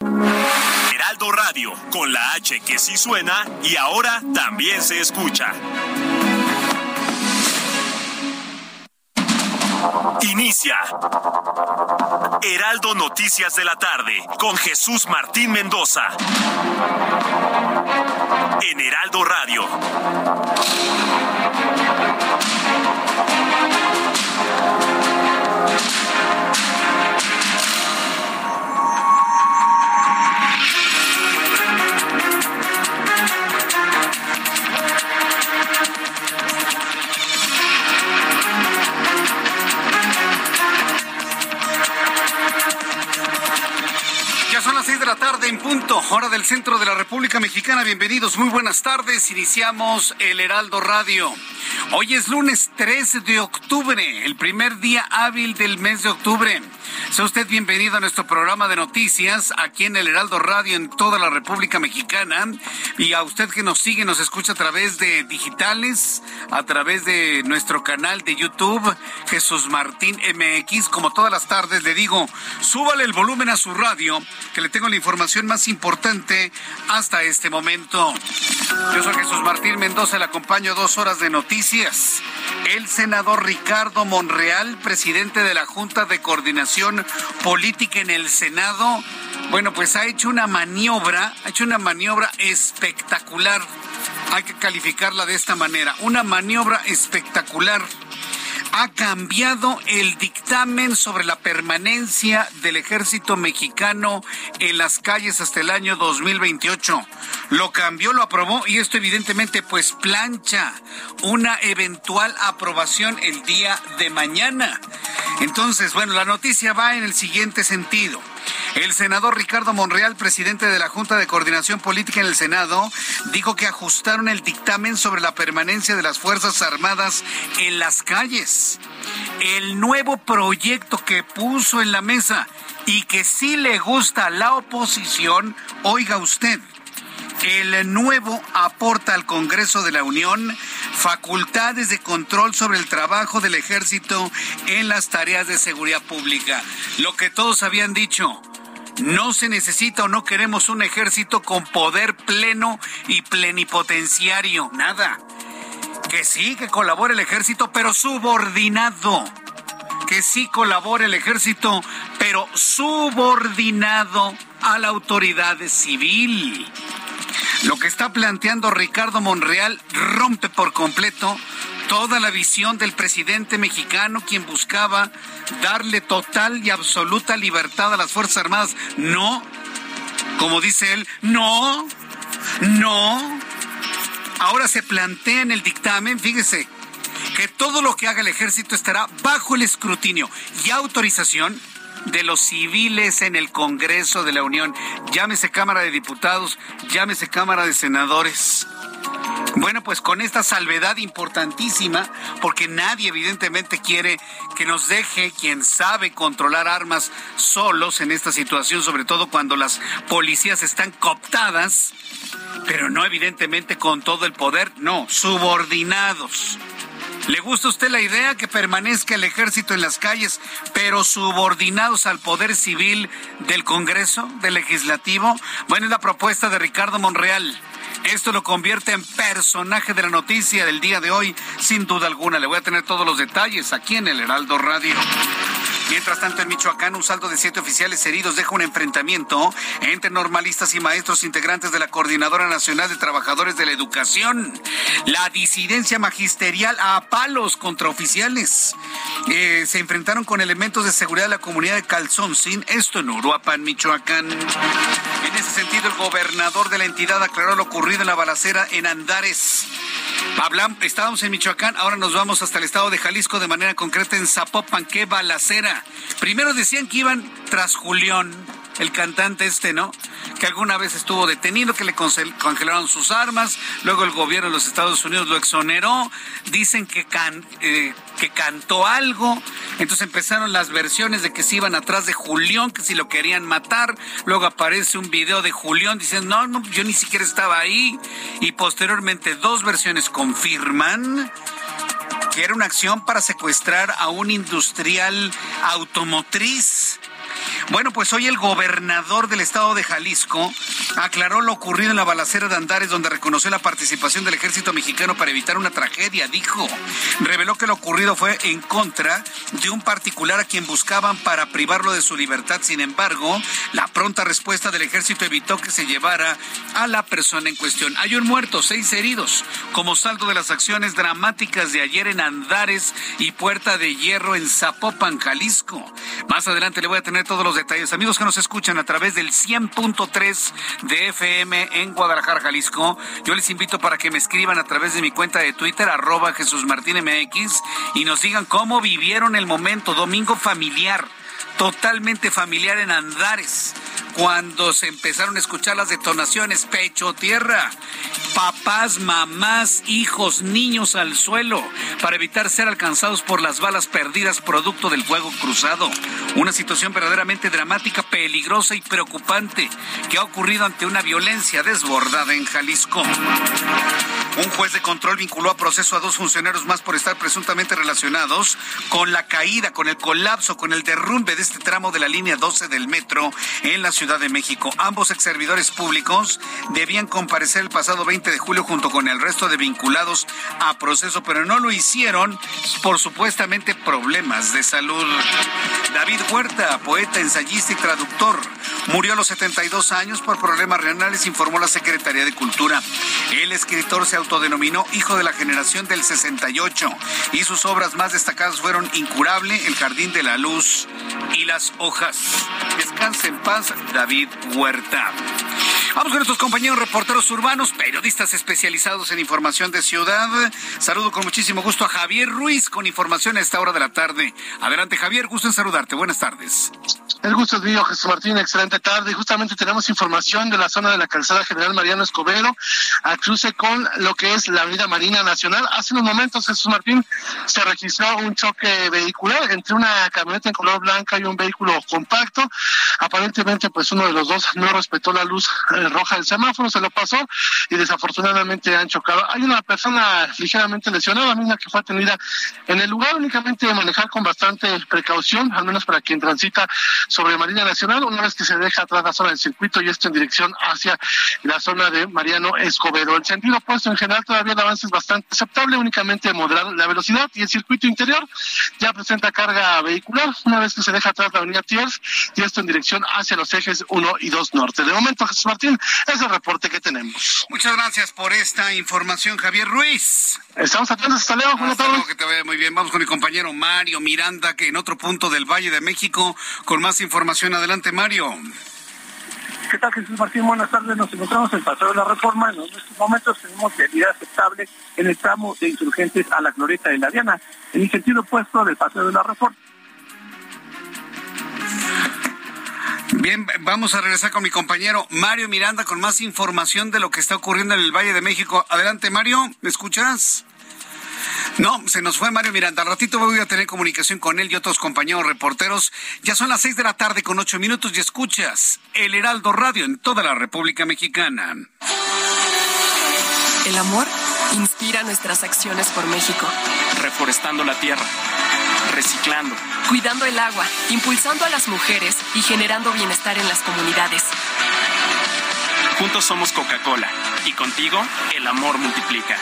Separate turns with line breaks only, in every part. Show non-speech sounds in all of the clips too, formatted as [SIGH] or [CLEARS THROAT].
Heraldo Radio, con la H que sí suena y ahora también se escucha. Inicia. Heraldo Noticias de la tarde con Jesús Martín Mendoza. En Heraldo Radio.
La tarde en punto, hora del centro de la República Mexicana. Bienvenidos, muy buenas tardes. Iniciamos el Heraldo Radio. Hoy es lunes 13 de octubre, el primer día hábil del mes de octubre. Sea usted bienvenido a nuestro programa de noticias aquí en el Heraldo Radio en toda la República Mexicana. Y a usted que nos sigue, nos escucha a través de digitales, a través de nuestro canal de YouTube, Jesús Martín MX. Como todas las tardes le digo, súbale el volumen a su radio, que le tengo la información más importante hasta este momento. Yo soy Jesús Martín Mendoza, le acompaño dos horas de noticias. El senador Ricardo Monreal, presidente de la Junta de Coordinación Política en el Senado, bueno, pues ha hecho una maniobra, ha hecho una maniobra espectacular. Hay que calificarla de esta manera, una maniobra espectacular ha cambiado el dictamen sobre la permanencia del ejército mexicano en las calles hasta el año 2028. Lo cambió, lo aprobó y esto evidentemente pues plancha una eventual aprobación el día de mañana. Entonces, bueno, la noticia va en el siguiente sentido. El senador Ricardo Monreal, presidente de la Junta de Coordinación Política en el Senado, dijo que ajustaron el dictamen sobre la permanencia de las Fuerzas Armadas en las calles. El nuevo proyecto que puso en la mesa y que sí le gusta a la oposición, oiga usted, el nuevo aporta al Congreso de la Unión facultades de control sobre el trabajo del ejército en las tareas de seguridad pública. Lo que todos habían dicho, no se necesita o no queremos un ejército con poder pleno y plenipotenciario, nada. Que sí, que colabore el ejército, pero subordinado. Que sí colabore el ejército, pero subordinado a la autoridad civil. Lo que está planteando Ricardo Monreal rompe por completo toda la visión del presidente mexicano, quien buscaba darle total y absoluta libertad a las Fuerzas Armadas. No, como dice él, no, no. Ahora se plantea en el dictamen, fíjese, que todo lo que haga el ejército estará bajo el escrutinio y autorización de los civiles en el Congreso de la Unión. Llámese Cámara de Diputados, llámese Cámara de Senadores. Bueno, pues con esta salvedad importantísima, porque nadie evidentemente quiere que nos deje quien sabe controlar armas solos en esta situación, sobre todo cuando las policías están cooptadas, pero no evidentemente con todo el poder, no, subordinados. ¿Le gusta a usted la idea que permanezca el ejército en las calles, pero subordinados al poder civil del Congreso, del Legislativo? Bueno, es la propuesta de Ricardo Monreal. Esto lo convierte en personaje de la noticia del día de hoy, sin duda alguna. Le voy a tener todos los detalles aquí en el Heraldo Radio. Mientras tanto, en Michoacán, un saldo de siete oficiales heridos deja un enfrentamiento entre normalistas y maestros integrantes de la Coordinadora Nacional de Trabajadores de la Educación. La disidencia magisterial a palos contra oficiales. Eh, se enfrentaron con elementos de seguridad de la comunidad de Calzoncín, esto en Uruapan, Michoacán. Ese sentido, el gobernador de la entidad aclaró lo ocurrido en la balacera en Andares. Hablamos, estábamos en Michoacán, ahora nos vamos hasta el estado de Jalisco, de manera concreta en Zapopan, qué balacera. Primero decían que iban tras Julián el cantante este, ¿no? Que alguna vez estuvo detenido, que le congelaron sus armas, luego el gobierno de los Estados Unidos lo exoneró, dicen que, eh, que cantó algo, entonces empezaron las versiones de que se iban atrás de Julián, que si lo querían matar, luego aparece un video de Julián diciendo, no, no, yo ni siquiera estaba ahí, y posteriormente dos versiones confirman que era una acción para secuestrar a un industrial automotriz bueno, pues hoy el gobernador del estado de Jalisco aclaró lo ocurrido en la balacera de Andares, donde reconoció la participación del ejército mexicano para evitar una tragedia. Dijo, reveló que lo ocurrido fue en contra de un particular a quien buscaban para privarlo de su libertad. Sin embargo, la pronta respuesta del ejército evitó que se llevara a la persona en cuestión. Hay un muerto, seis heridos, como saldo de las acciones dramáticas de ayer en Andares y Puerta de Hierro en Zapopan, Jalisco. Más adelante le voy a tener los detalles. Amigos que nos escuchan a través del 100.3 de FM en Guadalajara, Jalisco, yo les invito para que me escriban a través de mi cuenta de Twitter, arroba Jesús Martín MX, y nos digan cómo vivieron el momento domingo familiar totalmente familiar en Andares, cuando se empezaron a escuchar las detonaciones, pecho, tierra, papás, mamás, hijos, niños al suelo, para evitar ser alcanzados por las balas perdidas producto del fuego cruzado. Una situación verdaderamente dramática, peligrosa y preocupante que ha ocurrido ante una violencia desbordada en Jalisco. Un juez de control vinculó a proceso a dos funcionarios más por estar presuntamente relacionados con la caída, con el colapso, con el derrumbe de este tramo de la línea 12 del metro en la Ciudad de México. Ambos ex servidores públicos debían comparecer el pasado 20 de julio junto con el resto de vinculados a proceso, pero no lo hicieron por supuestamente problemas de salud. David Huerta, poeta, ensayista y traductor, murió a los 72 años por problemas renales, informó la Secretaría de Cultura. El escritor se autodenominó hijo de la generación del 68 y sus obras más destacadas fueron Incurable, El Jardín de la Luz y las hojas. Descanse en paz, David Huerta. Vamos con nuestros compañeros reporteros urbanos, periodistas especializados en información de ciudad. Saludo con muchísimo gusto a Javier Ruiz con información a esta hora de la tarde. Adelante, Javier, gusto en saludarte. Buenas tardes.
El gusto es mío, Jesús Martín. Excelente tarde. Justamente tenemos información de la zona de la calzada General Mariano Escobedo a cruce con lo que es la Avenida Marina Nacional. Hace unos momentos, Jesús Martín, se registró un choque vehicular entre una camioneta en color blanca y un vehículo compacto. Aparentemente, pues uno de los dos no respetó la luz eh, roja del semáforo, se lo pasó y desafortunadamente han chocado. Hay una persona ligeramente lesionada, misma que fue atendida en el lugar, únicamente manejar con bastante precaución, al menos para quien transita sobre Marina Nacional, una vez que se deja atrás la zona del circuito y esto en dirección hacia la zona de Mariano Escobedo. El sentido opuesto en general todavía el avance es bastante aceptable, únicamente moderar la velocidad y el circuito interior ya presenta carga vehicular, una vez que se deja atrás la avenida Tiers y esto en dirección hacia los ejes 1 y 2 norte. De momento, Jesús Martín, es el reporte que tenemos.
Muchas gracias por esta información, Javier Ruiz.
Estamos atentos, hasta luego, buenas tardes.
Que te vaya muy bien. Vamos con mi compañero Mario Miranda, que en otro punto del Valle de México, con más información. Adelante, Mario.
¿Qué tal, Jesús Martín? Buenas tardes. Nos encontramos en Paseo de la Reforma. En estos momentos tenemos vialidad aceptable en el tramo de insurgentes a la Glorieta de la Diana, en el sentido opuesto del Paseo de la Reforma.
Bien, vamos a regresar con mi compañero Mario Miranda con más información de lo que está ocurriendo en el Valle de México. Adelante, Mario, ¿me escuchas? No, se nos fue Mario Miranda. Al ratito voy a tener comunicación con él y otros compañeros reporteros. Ya son las seis de la tarde con ocho minutos y escuchas El Heraldo Radio en toda la República Mexicana.
El amor inspira nuestras acciones por México.
Reforestando la tierra, reciclando,
cuidando el agua, impulsando a las mujeres y generando bienestar en las comunidades.
Juntos somos Coca-Cola y contigo el amor multiplica.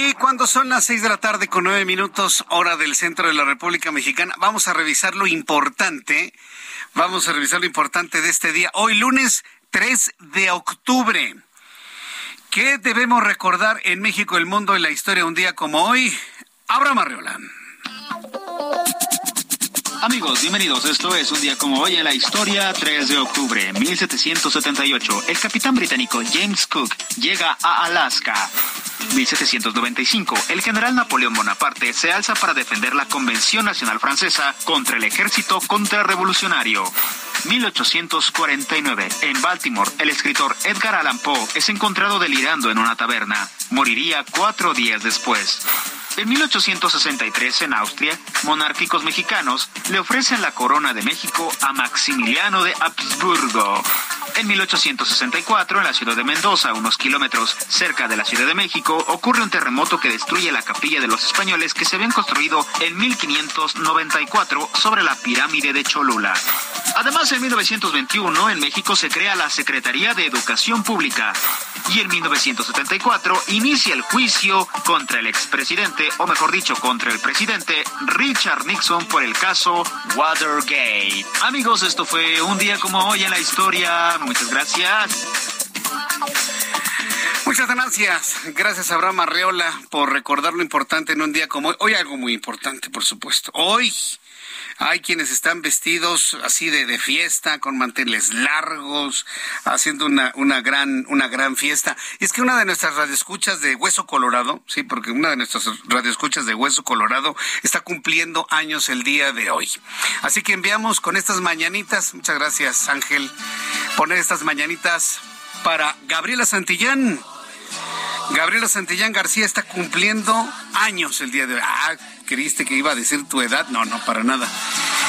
Y cuando son las seis de la tarde con nueve minutos, hora del centro de la República Mexicana, vamos a revisar lo importante. Vamos a revisar lo importante de este día. Hoy lunes 3 de octubre. ¿Qué debemos recordar en México, el mundo y la historia un día como hoy? Abraham Arreola.
Amigos, bienvenidos. Esto es un día como hoy en la historia, 3 de octubre, 1778. El capitán británico James Cook llega a Alaska. 1795. El general Napoleón Bonaparte se alza para defender la Convención Nacional Francesa contra el ejército contrarrevolucionario. 1849. En Baltimore, el escritor Edgar Allan Poe es encontrado delirando en una taberna. Moriría cuatro días después. En 1863, en Austria, monárquicos mexicanos le ofrecen la corona de México a Maximiliano de Habsburgo. En 1864, en la ciudad de Mendoza, unos kilómetros cerca de la Ciudad de México, ocurre un terremoto que destruye la capilla de los españoles que se habían construido en 1594 sobre la pirámide de Cholula. Además, en 1921, en México se crea la Secretaría de Educación Pública. Y en 1974 inicia el juicio contra el expresidente, o mejor dicho, contra el presidente Richard Nixon por el caso Watergate. Amigos, esto fue un día como hoy en la historia. Muchas gracias.
Muchas gracias. Gracias Abraham Arreola por recordar lo importante en un día como hoy. Hoy algo muy importante, por supuesto. Hoy hay quienes están vestidos así de, de fiesta, con manteles largos, haciendo una, una, gran, una gran fiesta. Y es que una de nuestras radioescuchas de Hueso Colorado, sí, porque una de nuestras radioescuchas de Hueso Colorado está cumpliendo años el día de hoy. Así que enviamos con estas mañanitas, muchas gracias Ángel, poner estas mañanitas para Gabriela Santillán. Gabriela Santillán García está cumpliendo años el día de hoy. Ah, ¿creíste que iba a decir tu edad? No, no, para nada.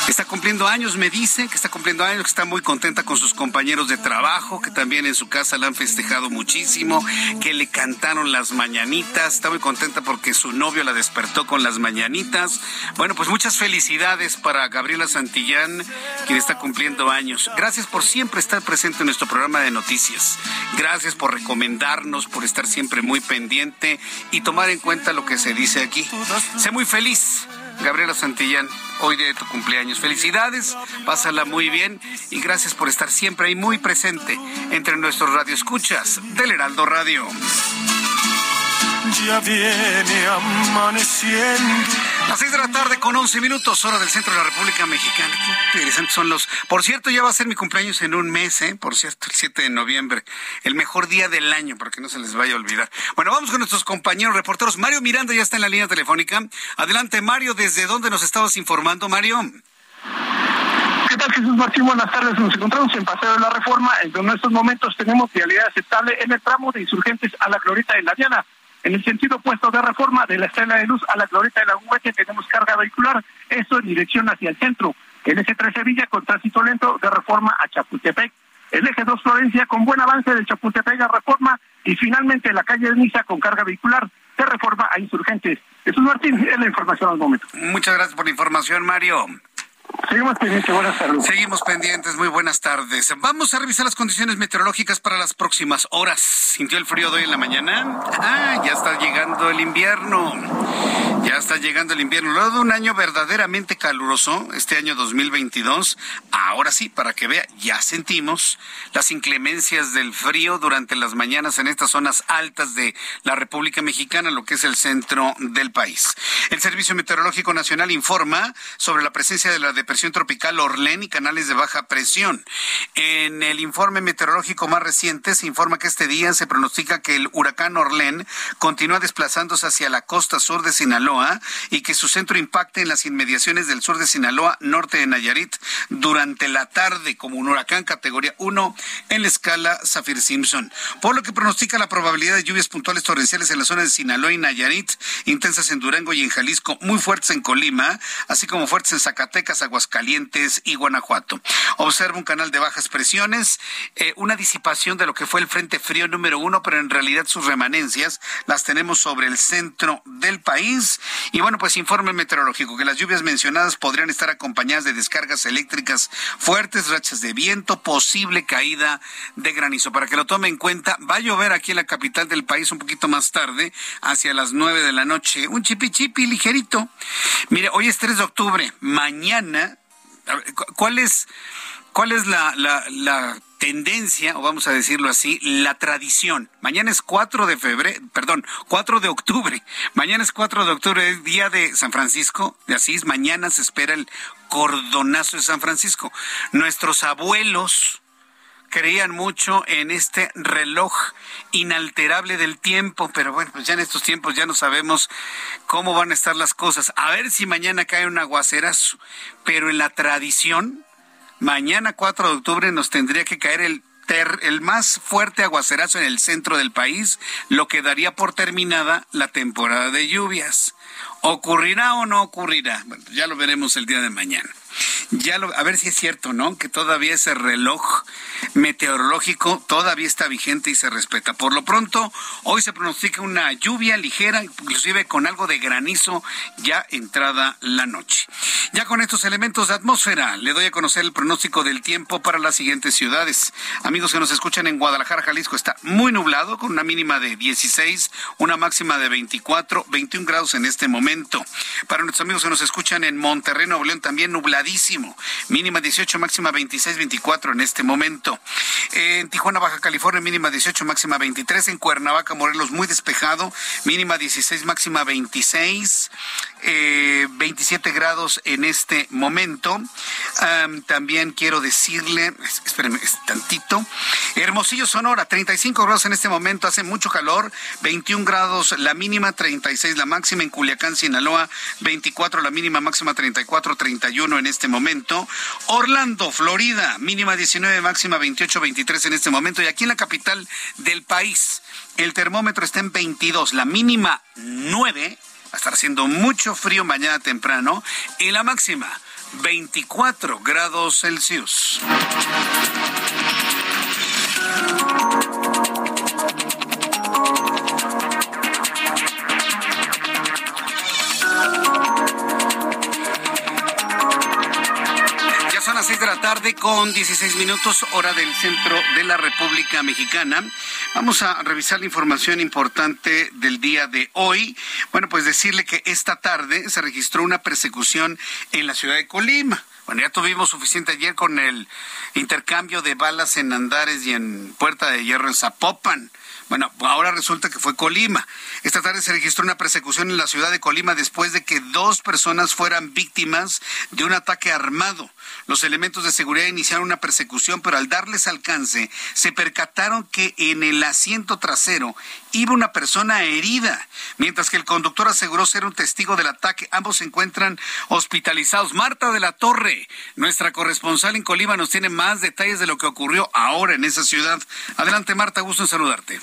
Está cumpliendo años, me dice que está cumpliendo años, que está muy contenta con sus compañeros de trabajo, que también en su casa la han festejado muchísimo, que le cantaron las mañanitas, está muy contenta porque su novio la despertó con las mañanitas. Bueno, pues muchas felicidades para Gabriela Santillán, quien está cumpliendo años. Gracias por siempre estar presente en nuestro programa de noticias. Gracias por recomendarnos, por estar siempre muy pendiente y tomar en cuenta lo que se dice aquí. Sé muy feliz. Gabriela Santillán, hoy de tu cumpleaños. Felicidades, pásala muy bien y gracias por estar siempre ahí muy presente entre nuestros radioescuchas del Heraldo Radio.
Ya viene amaneciendo.
Las seis de la tarde con 11 minutos, hora del centro de la República Mexicana. Qué interesantes son los. Por cierto, ya va a ser mi cumpleaños en un mes, ¿eh? Por cierto, el 7 de noviembre. El mejor día del año, para que no se les vaya a olvidar. Bueno, vamos con nuestros compañeros reporteros. Mario Miranda ya está en la línea telefónica. Adelante, Mario, ¿desde dónde nos estabas informando, Mario?
¿Qué tal, Jesús Martín? Buenas tardes. Nos encontramos en Paseo de la Reforma, en donde en estos momentos tenemos vialidad aceptable en el tramo de insurgentes a la Glorieta de la Diana. En el sentido opuesto de reforma de la Estela de Luz a la Glorieta de la Huete tenemos carga vehicular, esto en dirección hacia el centro. El eje 3 Sevilla con tránsito lento de reforma a Chapultepec. El eje 2 Florencia con buen avance del Chapultepec a reforma y finalmente la calle de Niza con carga vehicular de reforma a insurgentes. Jesús Martín, es la información al momento.
Muchas gracias por la información, Mario.
Seguimos pendientes, buenas tardes.
Seguimos pendientes, muy buenas tardes. Vamos a revisar las condiciones meteorológicas para las próximas horas. ¿Sintió el frío de hoy en la mañana? Ah, ya está llegando el invierno. Ya está llegando el invierno. Luego de un año verdaderamente caluroso, este año 2022, ahora sí, para que vea, ya sentimos las inclemencias del frío durante las mañanas en estas zonas altas de la República Mexicana, lo que es el centro del país. El Servicio Meteorológico Nacional informa sobre la presencia de la depresión tropical Orlén y canales de baja presión. En el informe meteorológico más reciente se informa que este día se pronostica que el huracán Orlén continúa desplazándose hacia la costa sur de Sinaloa y que su centro impacte en las inmediaciones del sur de Sinaloa, norte de Nayarit, durante la tarde como un huracán categoría 1 en la escala Saffir-Simpson. Por lo que pronostica la probabilidad de lluvias puntuales torrenciales en la zona de Sinaloa y Nayarit, intensas en Durango y en Jalisco, muy fuertes en Colima, así como fuertes en Zacatecas, Aguascalientes y Guanajuato. Observa un canal de bajas presiones, eh, una disipación de lo que fue el Frente Frío número uno, pero en realidad sus remanencias las tenemos sobre el centro del país. Y bueno, pues informe meteorológico que las lluvias mencionadas podrían estar acompañadas de descargas eléctricas fuertes, rachas de viento, posible caída de granizo. Para que lo tome en cuenta, va a llover aquí en la capital del país un poquito más tarde, hacia las nueve de la noche. Un chipi chipi ligerito. Mire, hoy es 3 de octubre. Mañana, ¿cuál es? ¿Cuál es la, la, tendencia, o vamos a decirlo así, la tradición. Mañana es 4 de febrero, perdón, 4 de octubre. Mañana es 4 de octubre, es día de San Francisco de Asís. Mañana se espera el cordonazo de San Francisco. Nuestros abuelos creían mucho en este reloj inalterable del tiempo, pero bueno, pues ya en estos tiempos ya no sabemos cómo van a estar las cosas. A ver si mañana cae un aguacerazo, pero en la tradición Mañana 4 de octubre nos tendría que caer el el más fuerte aguacerazo en el centro del país, lo que daría por terminada la temporada de lluvias. ¿Ocurrirá o no ocurrirá? Bueno, ya lo veremos el día de mañana. Ya lo, a ver si es cierto, ¿no? Que todavía ese reloj meteorológico todavía está vigente y se respeta. Por lo pronto, hoy se pronostica una lluvia ligera, inclusive con algo de granizo ya entrada la noche. Ya con estos elementos de atmósfera, le doy a conocer el pronóstico del tiempo para las siguientes ciudades. Amigos que nos escuchan en Guadalajara, Jalisco, está muy nublado con una mínima de 16, una máxima de 24, 21 grados en este momento. Para nuestros amigos que nos escuchan en Monterrey, Nuevo León, también mínima 18, máxima 26, 24 en este momento. En Tijuana, Baja California, mínima 18, máxima 23. En Cuernavaca, Morelos, muy despejado, mínima 16, máxima 26. 27 eh, grados en este momento. también quiero decirle, espérenme tantito, Hermosillo, Sonora, 35 grados en este momento, hace mucho calor, 21 grados la mínima, 36 la máxima en Culiacán, Sinaloa, 24 la mínima, máxima 34, 31 en este momento. Orlando, Florida, mínima 19, máxima 28, 23 en este momento. Y aquí en la capital del país, el termómetro está en 22, la mínima 9 Va a estar haciendo mucho frío mañana temprano y la máxima 24 grados Celsius. La tarde con 16 minutos, hora del centro de la República Mexicana. Vamos a revisar la información importante del día de hoy. Bueno, pues decirle que esta tarde se registró una persecución en la ciudad de Colima. Bueno, ya tuvimos suficiente ayer con el intercambio de balas en Andares y en Puerta de Hierro en Zapopan. Bueno, ahora resulta que fue Colima. Esta tarde se registró una persecución en la ciudad de Colima después de que dos personas fueran víctimas de un ataque armado. Los elementos de seguridad iniciaron una persecución, pero al darles alcance, se percataron que en el asiento trasero iba una persona herida, mientras que el conductor aseguró ser un testigo del ataque. Ambos se encuentran hospitalizados. Marta de la Torre, nuestra corresponsal en Colima, nos tiene más detalles de lo que ocurrió ahora en esa ciudad. Adelante, Marta, gusto en saludarte.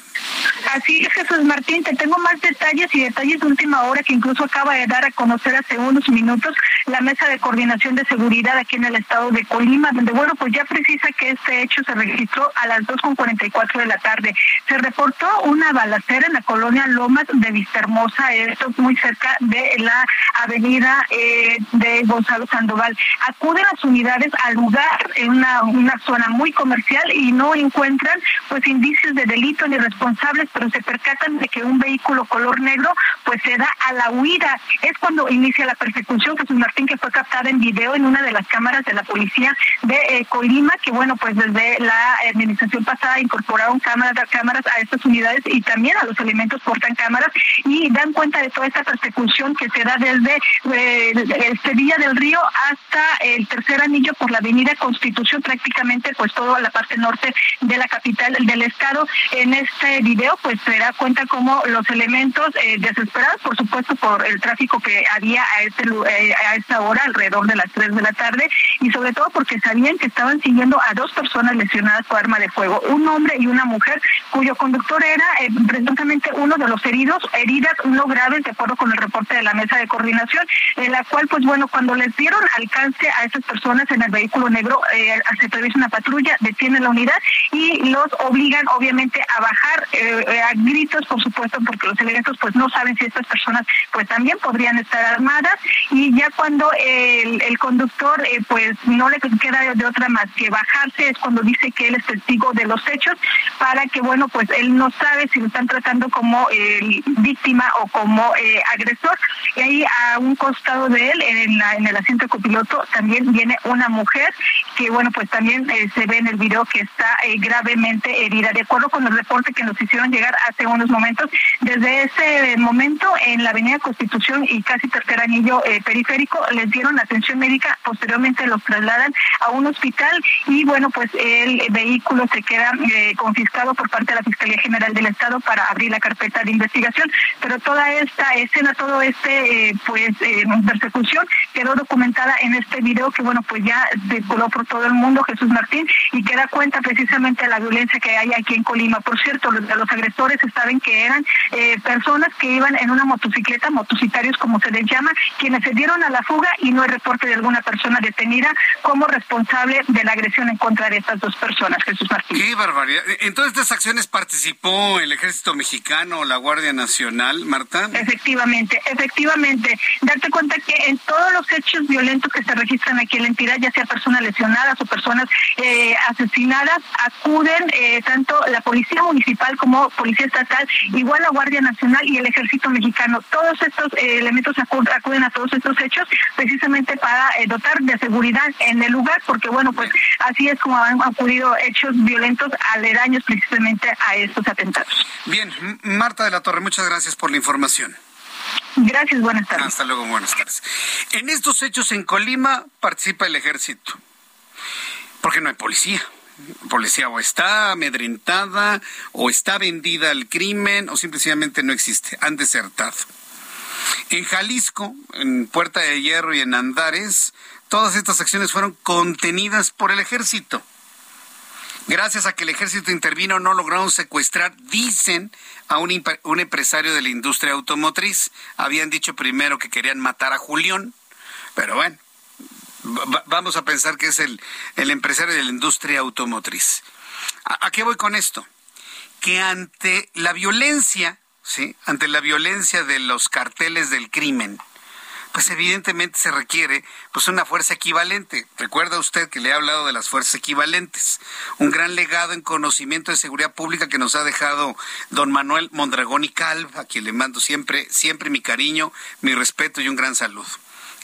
Así es, Jesús Martín, te tengo más detalles y detalles de última hora que incluso acaba de dar a conocer hace unos minutos la Mesa de Coordinación de Seguridad aquí en el estado de Colima, donde, bueno, pues ya precisa que este hecho se registró a las 2.44 de la tarde. Se reportó una en la colonia Lomas de Vistahermosa, esto muy cerca de la avenida eh, de Gonzalo Sandoval. Acuden las unidades al lugar en una, una zona muy comercial y no encuentran pues indicios de delito ni responsables, pero se percatan de que un vehículo color negro pues se da a la huida. Es cuando inicia la persecución, Jesús Martín, que fue captada en video en una de las cámaras de la policía de eh, Colima, que bueno, pues desde la administración pasada incorporaron cámaras, cámaras a estas unidades y también a los elementos portan cámaras y dan cuenta de toda esta persecución que se da desde eh, día del Río hasta el tercer anillo por la avenida Constitución, prácticamente pues toda la parte norte de la capital del estado. En este video pues se da cuenta como los elementos eh, desesperados, por supuesto, por el tráfico que había a, este, eh, a esta hora, alrededor de las 3 de la tarde, y sobre todo porque sabían que estaban siguiendo a dos personas lesionadas por arma de fuego, un hombre y una mujer, cuyo conductor era eh, presuntamente uno de los heridos, heridas no graves, de acuerdo con el reporte de la mesa de coordinación, en la cual, pues bueno, cuando les dieron alcance a esas personas en el vehículo negro, eh, se atraviesa una patrulla, detiene la unidad y los obligan, obviamente, a bajar eh, a gritos, por supuesto, porque los elementos, pues no saben si estas personas, pues también podrían estar armadas. Y ya cuando el, conductor, pues no le queda de otra más que bajarse, es cuando dice que él es testigo de los hechos, para que, bueno, pues él no sabe si lo están tratando como eh, víctima o como eh, agresor. Y ahí a un costado de él, en, el asiento copiloto, también viene una mujer que, bueno, pues también eh, se ve en el video que está gravemente herida. De acuerdo con el reporte que nos hicieron llegar hace unos momentos, desde ese momento en la Avenida Constitución y casi tercer anillo periférico les dieron atención médica, posteriormente los trasladan a un hospital y bueno, pues el vehículo se queda eh, confiscado por parte de la Fiscalía General del Estado para abrir la carpeta de investigación, pero toda esta escena, todo este eh, pues eh, persecución quedó documentada en este video que bueno, pues ya circuló por todo el mundo Jesús Martín y que da cuenta precisamente de la violencia que hay aquí en Colima. Por cierto, los, los agresores saben que eran personas que iban en una motocicleta, motocicarios como se les llama, quienes se dieron a la fuga y no hay reporte de alguna persona detenida como responsable de la agresión en contra de estas dos personas, Jesús Martín.
Qué barbaridad. ¿En todas estas acciones participó el Ejército Mexicano o la Guardia Nacional, Marta?
Efectivamente, efectivamente. Darte cuenta que en todos los hechos violentos que se registran aquí en la entidad, ya sea personas lesionadas o personas eh, asesinadas, acuden eh, tanto la Policía Municipal como Policía Estatal, igual la Guardia Nacional y el Ejército Mexicano. Todos estos eh, elementos acuden a todos estos hechos precisamente para dotar de seguridad en el lugar, porque bueno, pues así es como han ocurrido hechos violentos aledaños precisamente a estos atentados.
Marta de la Torre, muchas gracias por la información.
Gracias, buenas tardes.
Hasta luego, buenas tardes. En estos hechos en Colima participa el ejército, porque no hay policía. policía o está amedrentada, o está vendida al crimen, o simplemente no existe. Han desertado. En Jalisco, en Puerta de Hierro y en Andares, todas estas acciones fueron contenidas por el ejército. Gracias a que el ejército intervino, no lograron secuestrar, dicen, a un, empresario de la industria automotriz. Habían dicho primero que querían matar a Julián, pero bueno, vamos a pensar que es el, el empresario de la industria automotriz. ¿A, qué voy con esto? Que ante la violencia, ¿sí? Ante la violencia de los carteles del crimen, pues evidentemente se requiere pues una fuerza equivalente. Recuerda usted que le he hablado de las fuerzas equivalentes, un gran legado en conocimiento de seguridad pública que nos ha dejado don Manuel Mondragón y Calv, a quien le mando siempre siempre mi cariño, mi respeto y un gran saludo.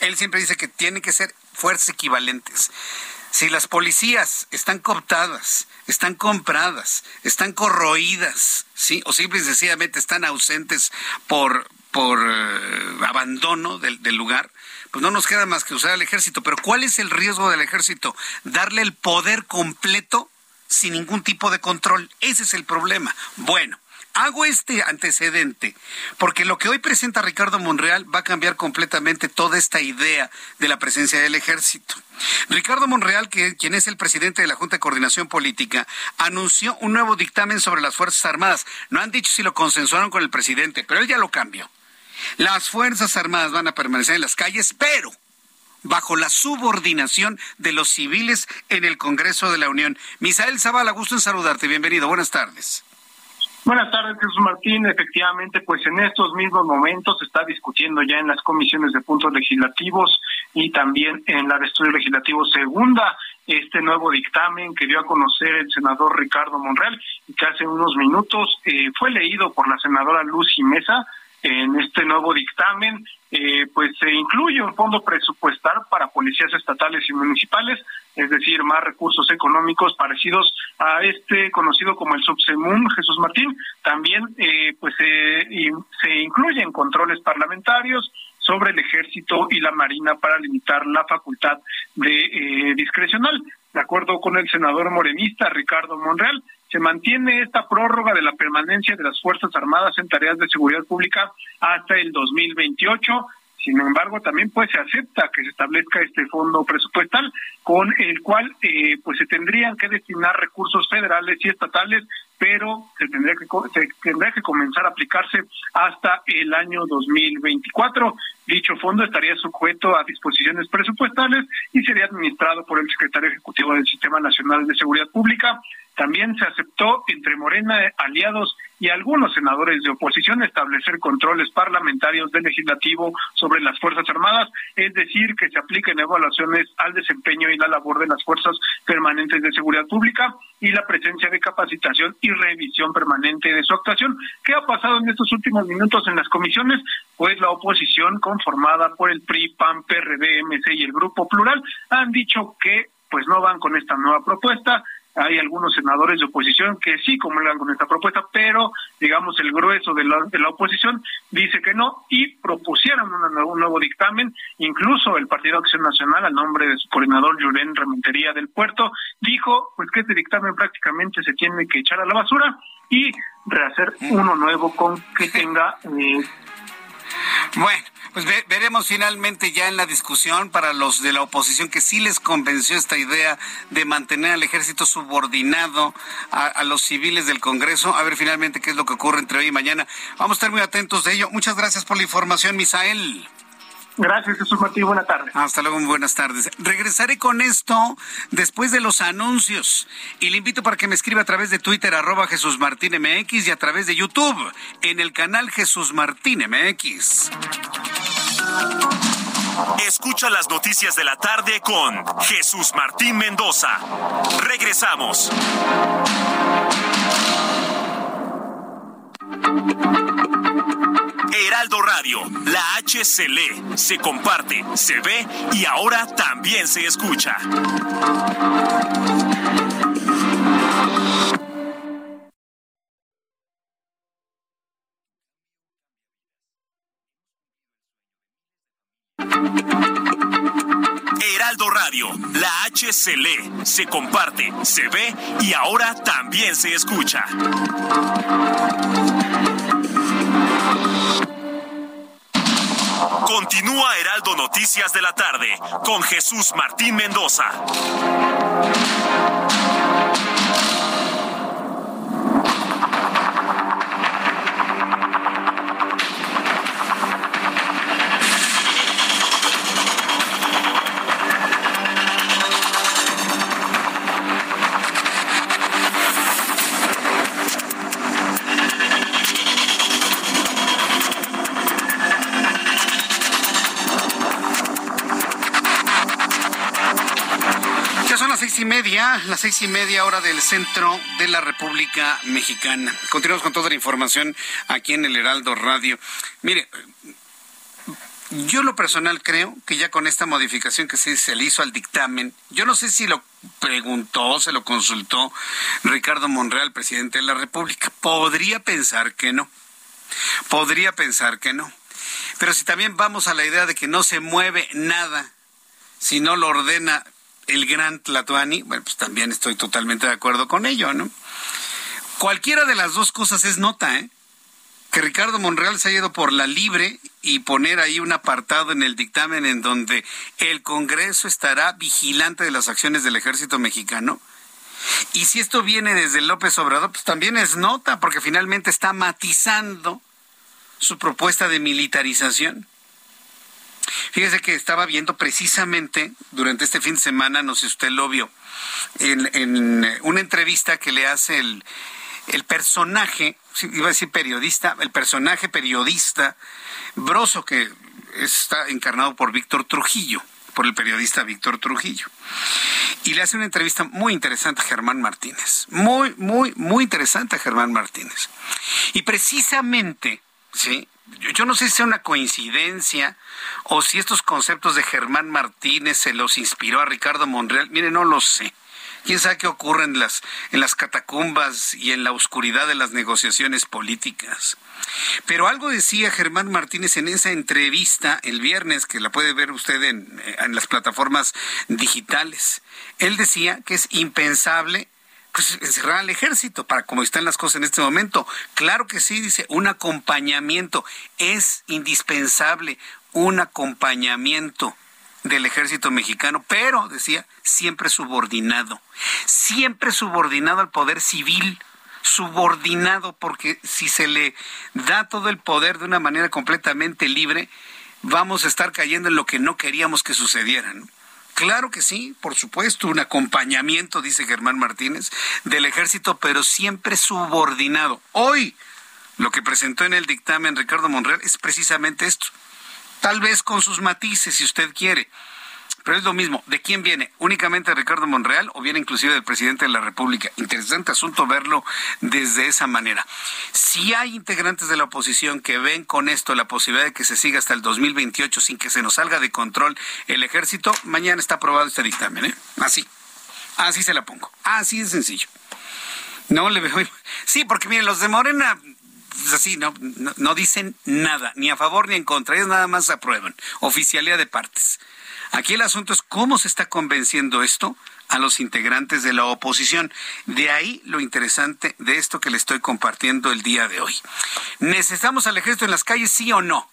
Él siempre dice que tiene que ser fuerzas equivalentes. Si las policías están cooptadas, están compradas, están corroídas, ¿sí? o simple y sencillamente están ausentes por, por eh, abandono del, lugar, pues no nos queda más que usar el ejército. Pero ¿cuál es el riesgo del ejército? Darle el poder completo sin ningún tipo de control. Ese es el problema. Bueno, Hago este antecedente porque lo que hoy presenta Ricardo Monreal va a cambiar completamente toda esta idea de la presencia del ejército. Ricardo Monreal, que, quien es el presidente de la Junta de Coordinación Política, anunció un nuevo dictamen sobre las Fuerzas Armadas. No han dicho si lo consensuaron con el presidente, pero él ya lo cambió. Las Fuerzas Armadas van a permanecer en las calles, pero bajo la subordinación de los civiles en el Congreso de la Unión. Misael Zavala, gusto en saludarte. Bienvenido. Buenas tardes.
Buenas tardes, Jesús Martín. Efectivamente, pues en estos mismos momentos se está discutiendo ya en las comisiones de puntos legislativos y también en la de estudio legislativo segunda este nuevo dictamen que dio a conocer el senador Ricardo Monreal y que hace unos minutos eh, fue leído por la senadora Lucy Mesa en este nuevo dictamen, eh, pues se incluye un fondo presupuestal para policías estatales y municipales, es decir, más recursos económicos parecidos a este conocido como el Subsemun Jesús Martín. También, eh, pues se incluyen controles parlamentarios sobre el ejército y la marina para limitar la facultad de eh, discrecional. De acuerdo con el senador morenista Ricardo Monreal, se mantiene esta prórroga de la permanencia de las Fuerzas Armadas en tareas de seguridad pública hasta el 2028. Sin embargo, también pues se acepta que se establezca este fondo presupuestal con el cual eh, pues se tendrían que destinar recursos federales y estatales, pero se tendría que tendría que comenzar a aplicarse hasta el año 2024. Dicho fondo estaría sujeto a disposiciones presupuestales y sería administrado por el secretario ejecutivo del Sistema Nacional de Seguridad Pública. También se aceptó entre Morena, aliados y algunos senadores de oposición establecer controles parlamentarios del legislativo sobre las Fuerzas Armadas, es decir, que se apliquen evaluaciones al desempeño y la labor de las fuerzas permanentes de seguridad pública y la presencia de capacitación y revisión permanente de su actuación. ¿Qué ha pasado en estos últimos minutos en las comisiones? Pues la oposición conformada por el PRI, PAN, PRD, MC y el Grupo Plural han dicho que pues no van con esta nueva propuesta, hay algunos senadores de oposición que sí comulgan con esta propuesta, pero digamos el grueso de la, de la oposición dice que no y propusieron un nuevo dictamen. Incluso el Partido Acción Nacional, al nombre de su coordinador Julen Rementería del Puerto, dijo pues que este dictamen prácticamente se tiene que echar a la basura y rehacer uno nuevo con que tenga eh,
bueno, pues veremos finalmente ya en la discusión para los de la oposición que sí les convenció esta idea de mantener al ejército subordinado a, los civiles del Congreso. A ver finalmente qué es lo que ocurre entre hoy y mañana. Vamos a estar muy atentos de ello. Muchas gracias por la información, Misael.
Gracias, Jesús Martín. Buenas tardes.
Hasta luego, buenas tardes. Regresaré con esto después de los anuncios. Y le invito para que me escriba a través de Twitter, arroba Jesús Martín MX, y a través de YouTube, en el canal Jesús Martín MX.
Escucha las noticias de la tarde con Jesús Martín Mendoza. Regresamos. Heraldo Radio, la H se lee, se comparte, se ve y ahora también se escucha. Heraldo Radio, la H se lee, se comparte, se ve y ahora también se escucha. Continúa Heraldo Noticias de la tarde con Jesús Martín Mendoza.
Y media, las seis y media hora del centro de la República Mexicana. Continuamos con toda la información aquí en el Heraldo Radio. Mire, yo lo personal creo que ya con esta modificación que se, le hizo al dictamen, yo no sé si lo preguntó, se lo consultó Ricardo Monreal, presidente de la República. Podría pensar que no. Podría pensar que no. Pero si también vamos a la idea de que no se mueve nada, si no lo ordena el gran Tlatuani, bueno, pues también estoy totalmente de acuerdo con ello, ¿no? Cualquiera de las dos cosas es nota, ¿eh? Que Ricardo Monreal se ha ido por la libre y poner ahí un apartado en el dictamen en donde el Congreso estará vigilante de las acciones del ejército mexicano. Y si esto viene desde López Obrador, pues también es nota, porque finalmente está matizando su propuesta de militarización. Fíjese que estaba viendo precisamente durante este fin de semana, no sé si usted lo vio, en, una entrevista que le hace el, el personaje, iba a decir periodista, el personaje periodista Broso, que está encarnado por Víctor Trujillo, por el periodista Víctor Trujillo. Y le hace una entrevista muy interesante a Germán Martínez. Muy, muy, muy interesante a Germán Martínez. Y precisamente, ¿sí? Yo no sé si es una coincidencia o si estos conceptos de Germán Martínez se los inspiró a Ricardo Monreal. Mire, no lo sé. ¿Quién sabe qué ocurre en las, en las catacumbas y en la oscuridad de las negociaciones políticas? Pero algo decía Germán Martínez en esa entrevista el viernes, que la puede ver usted en, en las plataformas digitales. Él decía que es impensable pues encerrar al ejército para como están las cosas en este momento. Claro que sí, dice, un acompañamiento es indispensable, un acompañamiento del ejército mexicano, pero, decía, siempre subordinado, siempre subordinado al poder civil, subordinado, porque si se le da todo el poder de una manera completamente libre, vamos a estar cayendo en lo que no queríamos que sucediera. Claro que sí, por supuesto, un acompañamiento, dice Germán Martínez, del ejército, pero siempre subordinado. Hoy, lo que presentó en el dictamen Ricardo Monreal es precisamente esto. Tal vez con sus matices, si usted quiere pero es lo mismo. ¿De quién viene? ¿Únicamente Ricardo Monreal o viene inclusive del presidente de la República? Interesante asunto verlo desde esa manera. Si hay integrantes de la oposición que ven con esto la posibilidad de que se siga hasta el 2028 sin que se nos salga de control el ejército, mañana está aprobado este dictamen. ¿eh? Así. Así se la pongo. Así de sencillo. No le veo. Sí, porque miren, los de Morena pues así, no, no, no, dicen nada, ni a favor ni en contra, ellos nada más aprueban, oficialidad de partes. Aquí el asunto es cómo se está convenciendo esto a los integrantes de la oposición. De ahí lo interesante de esto que le estoy compartiendo el día de hoy. ¿Necesitamos al ejército en las calles, sí o no?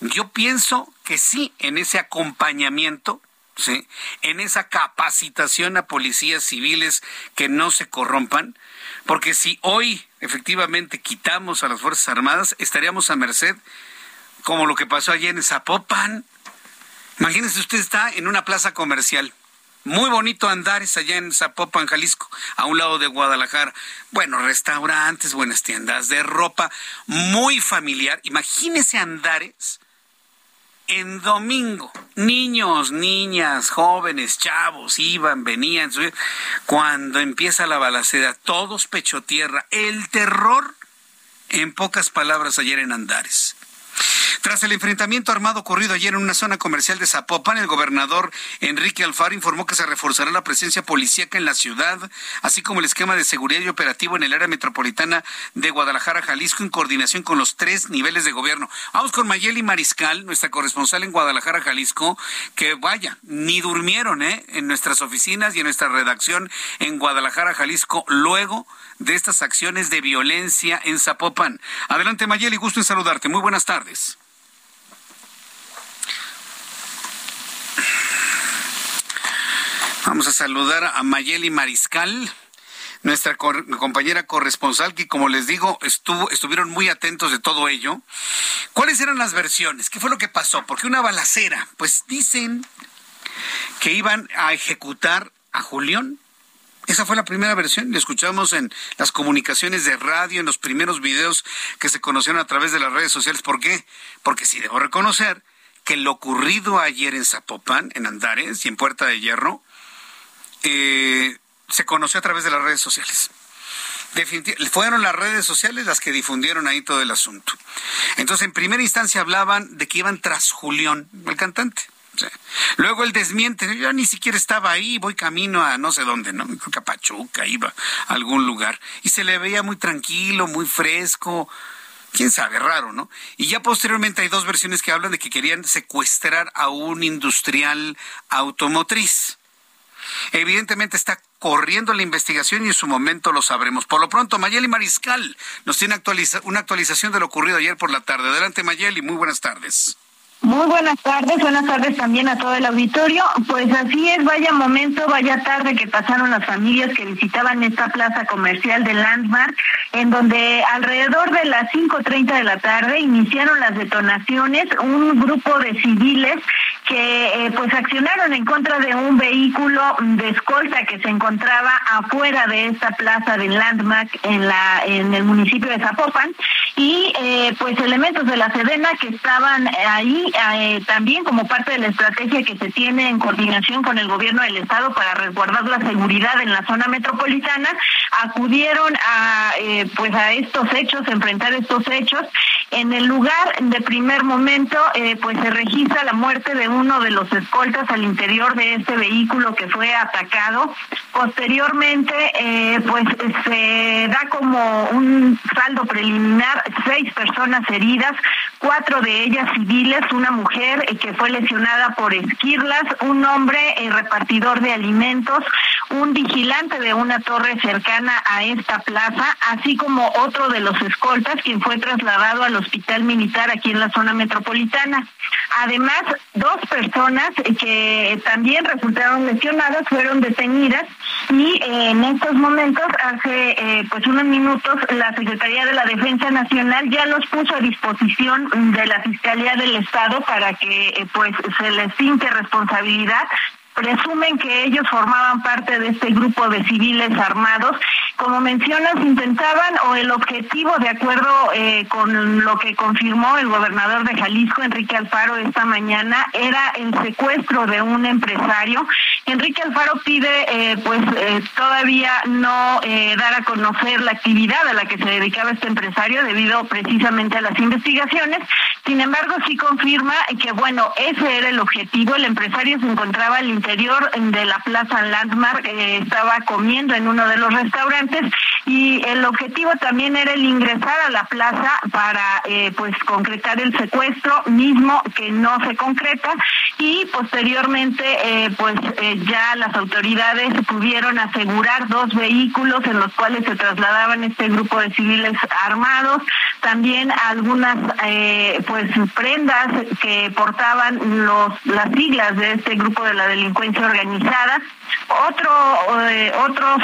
Yo pienso que sí, en ese acompañamiento, ¿sí? en esa capacitación a policías civiles que no se corrompan, porque si hoy efectivamente quitamos a las Fuerzas Armadas, estaríamos a merced, como lo que pasó ayer en Zapopan, Imagínese usted está en una plaza comercial. Muy bonito Andares allá en Zapopan, Jalisco, a un lado de Guadalajara. Bueno, restaurantes, buenas tiendas de ropa, muy familiar. Imagínese Andares en domingo. Niños, niñas, jóvenes, chavos, iban, venían. Cuando empieza la balacera, todos pecho tierra. El terror, en pocas palabras, ayer en Andares. Tras el enfrentamiento armado ocurrido ayer en una zona comercial de Zapopan, el gobernador Enrique Alfaro informó que se reforzará la presencia policíaca en la ciudad, así como el esquema de seguridad y operativo en el área metropolitana de Guadalajara, Jalisco, en coordinación con los tres niveles de gobierno. Vamos con Mayeli Mariscal, nuestra corresponsal en Guadalajara, Jalisco, que vaya, ni durmieron ¿eh? en nuestras oficinas y en nuestra redacción en Guadalajara, Jalisco, luego de estas acciones de violencia en Zapopan. Adelante, Mayeli, gusto en saludarte. Muy buenas tardes. Vamos a saludar a Mayeli Mariscal, nuestra compañera corresponsal, que como les digo, estuvo, estuvieron muy atentos de todo ello. ¿Cuáles eran las versiones? ¿Qué fue lo que pasó? Porque una balacera, pues dicen que iban a ejecutar a Julián. Esa fue la primera versión, la escuchamos en las comunicaciones de radio, en los primeros videos que se conocieron a través de las redes sociales. ¿Por qué? Porque sí debo reconocer que lo ocurrido ayer en Zapopan, en Andares y en Puerta de Hierro, eh, se conoció a través de las redes sociales. fueron las redes sociales las que difundieron ahí todo el asunto. Entonces, en primera instancia hablaban de que iban tras Julián, el cantante. Luego el desmiente, yo ni siquiera estaba ahí, voy camino a no sé dónde, ¿no? Creo que a Pachuca, iba a algún lugar. Y se le veía muy tranquilo, muy fresco, quién sabe, raro, ¿no? Y ya posteriormente hay dos versiones que hablan de que querían secuestrar a un industrial automotriz. Evidentemente está corriendo la investigación y en su momento lo sabremos. Por lo pronto, Mayeli Mariscal nos tiene una actualización de lo ocurrido ayer por la tarde. Adelante, Mayeli, muy buenas tardes.
Muy buenas tardes, buenas tardes también a todo el auditorio. Pues así es, vaya momento, vaya tarde que pasaron las familias que visitaban esta plaza comercial de Landmark, en donde alrededor de las 5.30 de la tarde iniciaron las detonaciones, un grupo de civiles que eh, pues accionaron en contra de un vehículo de escolta que se encontraba afuera de esta plaza de Landmark en la en el municipio de Zapopan y eh, pues elementos de la Sedena que estaban ahí eh, también como parte de la estrategia que se tiene en coordinación con el gobierno del estado para resguardar la seguridad en la zona metropolitana, acudieron a eh, pues a estos hechos, enfrentar estos hechos. En el lugar de primer momento, pues se registra la muerte de uno de los escoltas al interior de este vehículo que fue atacado. Posteriormente, pues se da como un saldo preliminar seis personas heridas, cuatro de ellas civiles, una mujer eh, que fue lesionada por esquirlas, un hombre eh, repartidor de alimentos, un vigilante de una torre cercana a esta plaza, así como otro de los escoltas, quien fue trasladado al hospital militar aquí en la zona metropolitana. Además, dos personas que también resultaron lesionadas fueron detenidas y eh, en estos momentos, hace eh, pues unos minutos, la Secretaría de la Defensa Nacional ya los puso a disposición de la Fiscalía del Estado para que eh, pues se les finque responsabilidad presumen que ellos formaban parte de este grupo de civiles armados. Como mencionas, intentaban o el objetivo, de acuerdo eh, con lo que confirmó el gobernador de Jalisco, Enrique Alfaro, esta mañana, era el secuestro de un empresario. Enrique Alfaro pide, eh, pues, eh, todavía no dar a conocer la actividad a la que se dedicaba este empresario debido precisamente a las investigaciones. Sin embargo, sí confirma que, bueno, ese era el objetivo. El empresario se encontraba al interior de la Plaza Landmark, eh, estaba comiendo en uno de los restaurantes y el objetivo también era el ingresar a la plaza para eh, pues concretar el secuestro mismo que no se concreta y posteriormente eh, pues ya las autoridades pudieron asegurar dos vehículos en los cuales se trasladaban este grupo de civiles armados, también algunas pues prendas que portaban los las siglas de este grupo de la delincuencia organizada. Otro, eh, otros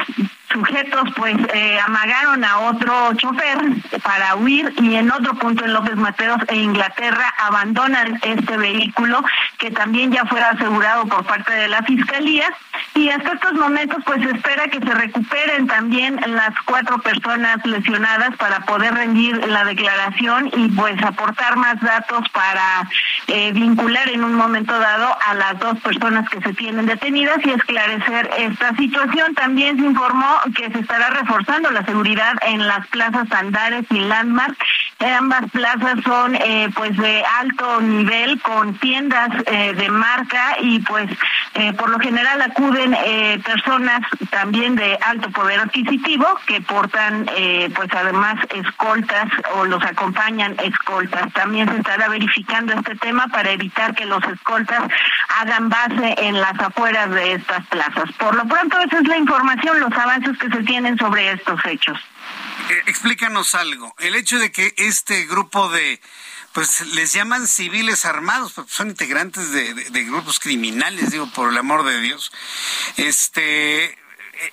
sujetos pues eh, amagaron a otro chofer para huir y en otro punto en López Mateos e Inglaterra abandonan este vehículo que también ya fuera asegurado por parte de la fiscalía y hasta estos momentos pues se espera que se recuperen también las cuatro personas lesionadas para poder rendir la declaración y pues aportar más datos para eh, vincular en un momento dado a las dos personas que se tienen detenidas y esclarecer esta situación. También se informó que se estará reforzando la seguridad en las plazas Andares y Landmark. Ambas plazas son eh, pues de alto nivel con tiendas eh, de marca y pues eh, por lo general acuden personas también de alto poder adquisitivo que portan pues además escoltas o los acompañan escoltas. También se estará verificando este tema para evitar que los escoltas hagan base en las afueras de estas plazas. Por lo pronto esa es la información, los avances que se tienen sobre estos hechos.
Eh, explícanos algo. El hecho de que este grupo de, pues les llaman civiles armados, son integrantes de, de grupos criminales, digo, por el amor de Dios. Este,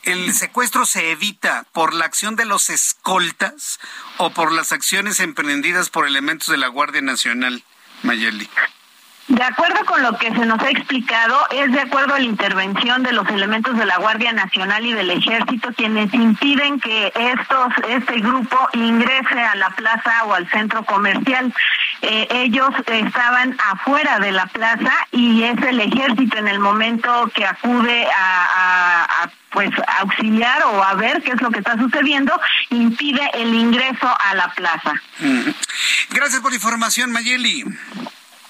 el secuestro se evita por la acción de los escoltas o por las acciones emprendidas por elementos de la Guardia Nacional, Mayeli.
De acuerdo con lo que se nos ha explicado, es de acuerdo a la intervención de los elementos de la Guardia Nacional y del Ejército quienes impiden que estos, este grupo ingrese a la plaza o al centro comercial. Eh, ellos estaban afuera de la plaza y es el Ejército en el momento que acude a, pues auxiliar o a ver qué es lo que está sucediendo, impide el ingreso a la plaza.
Gracias por la información, Mayeli.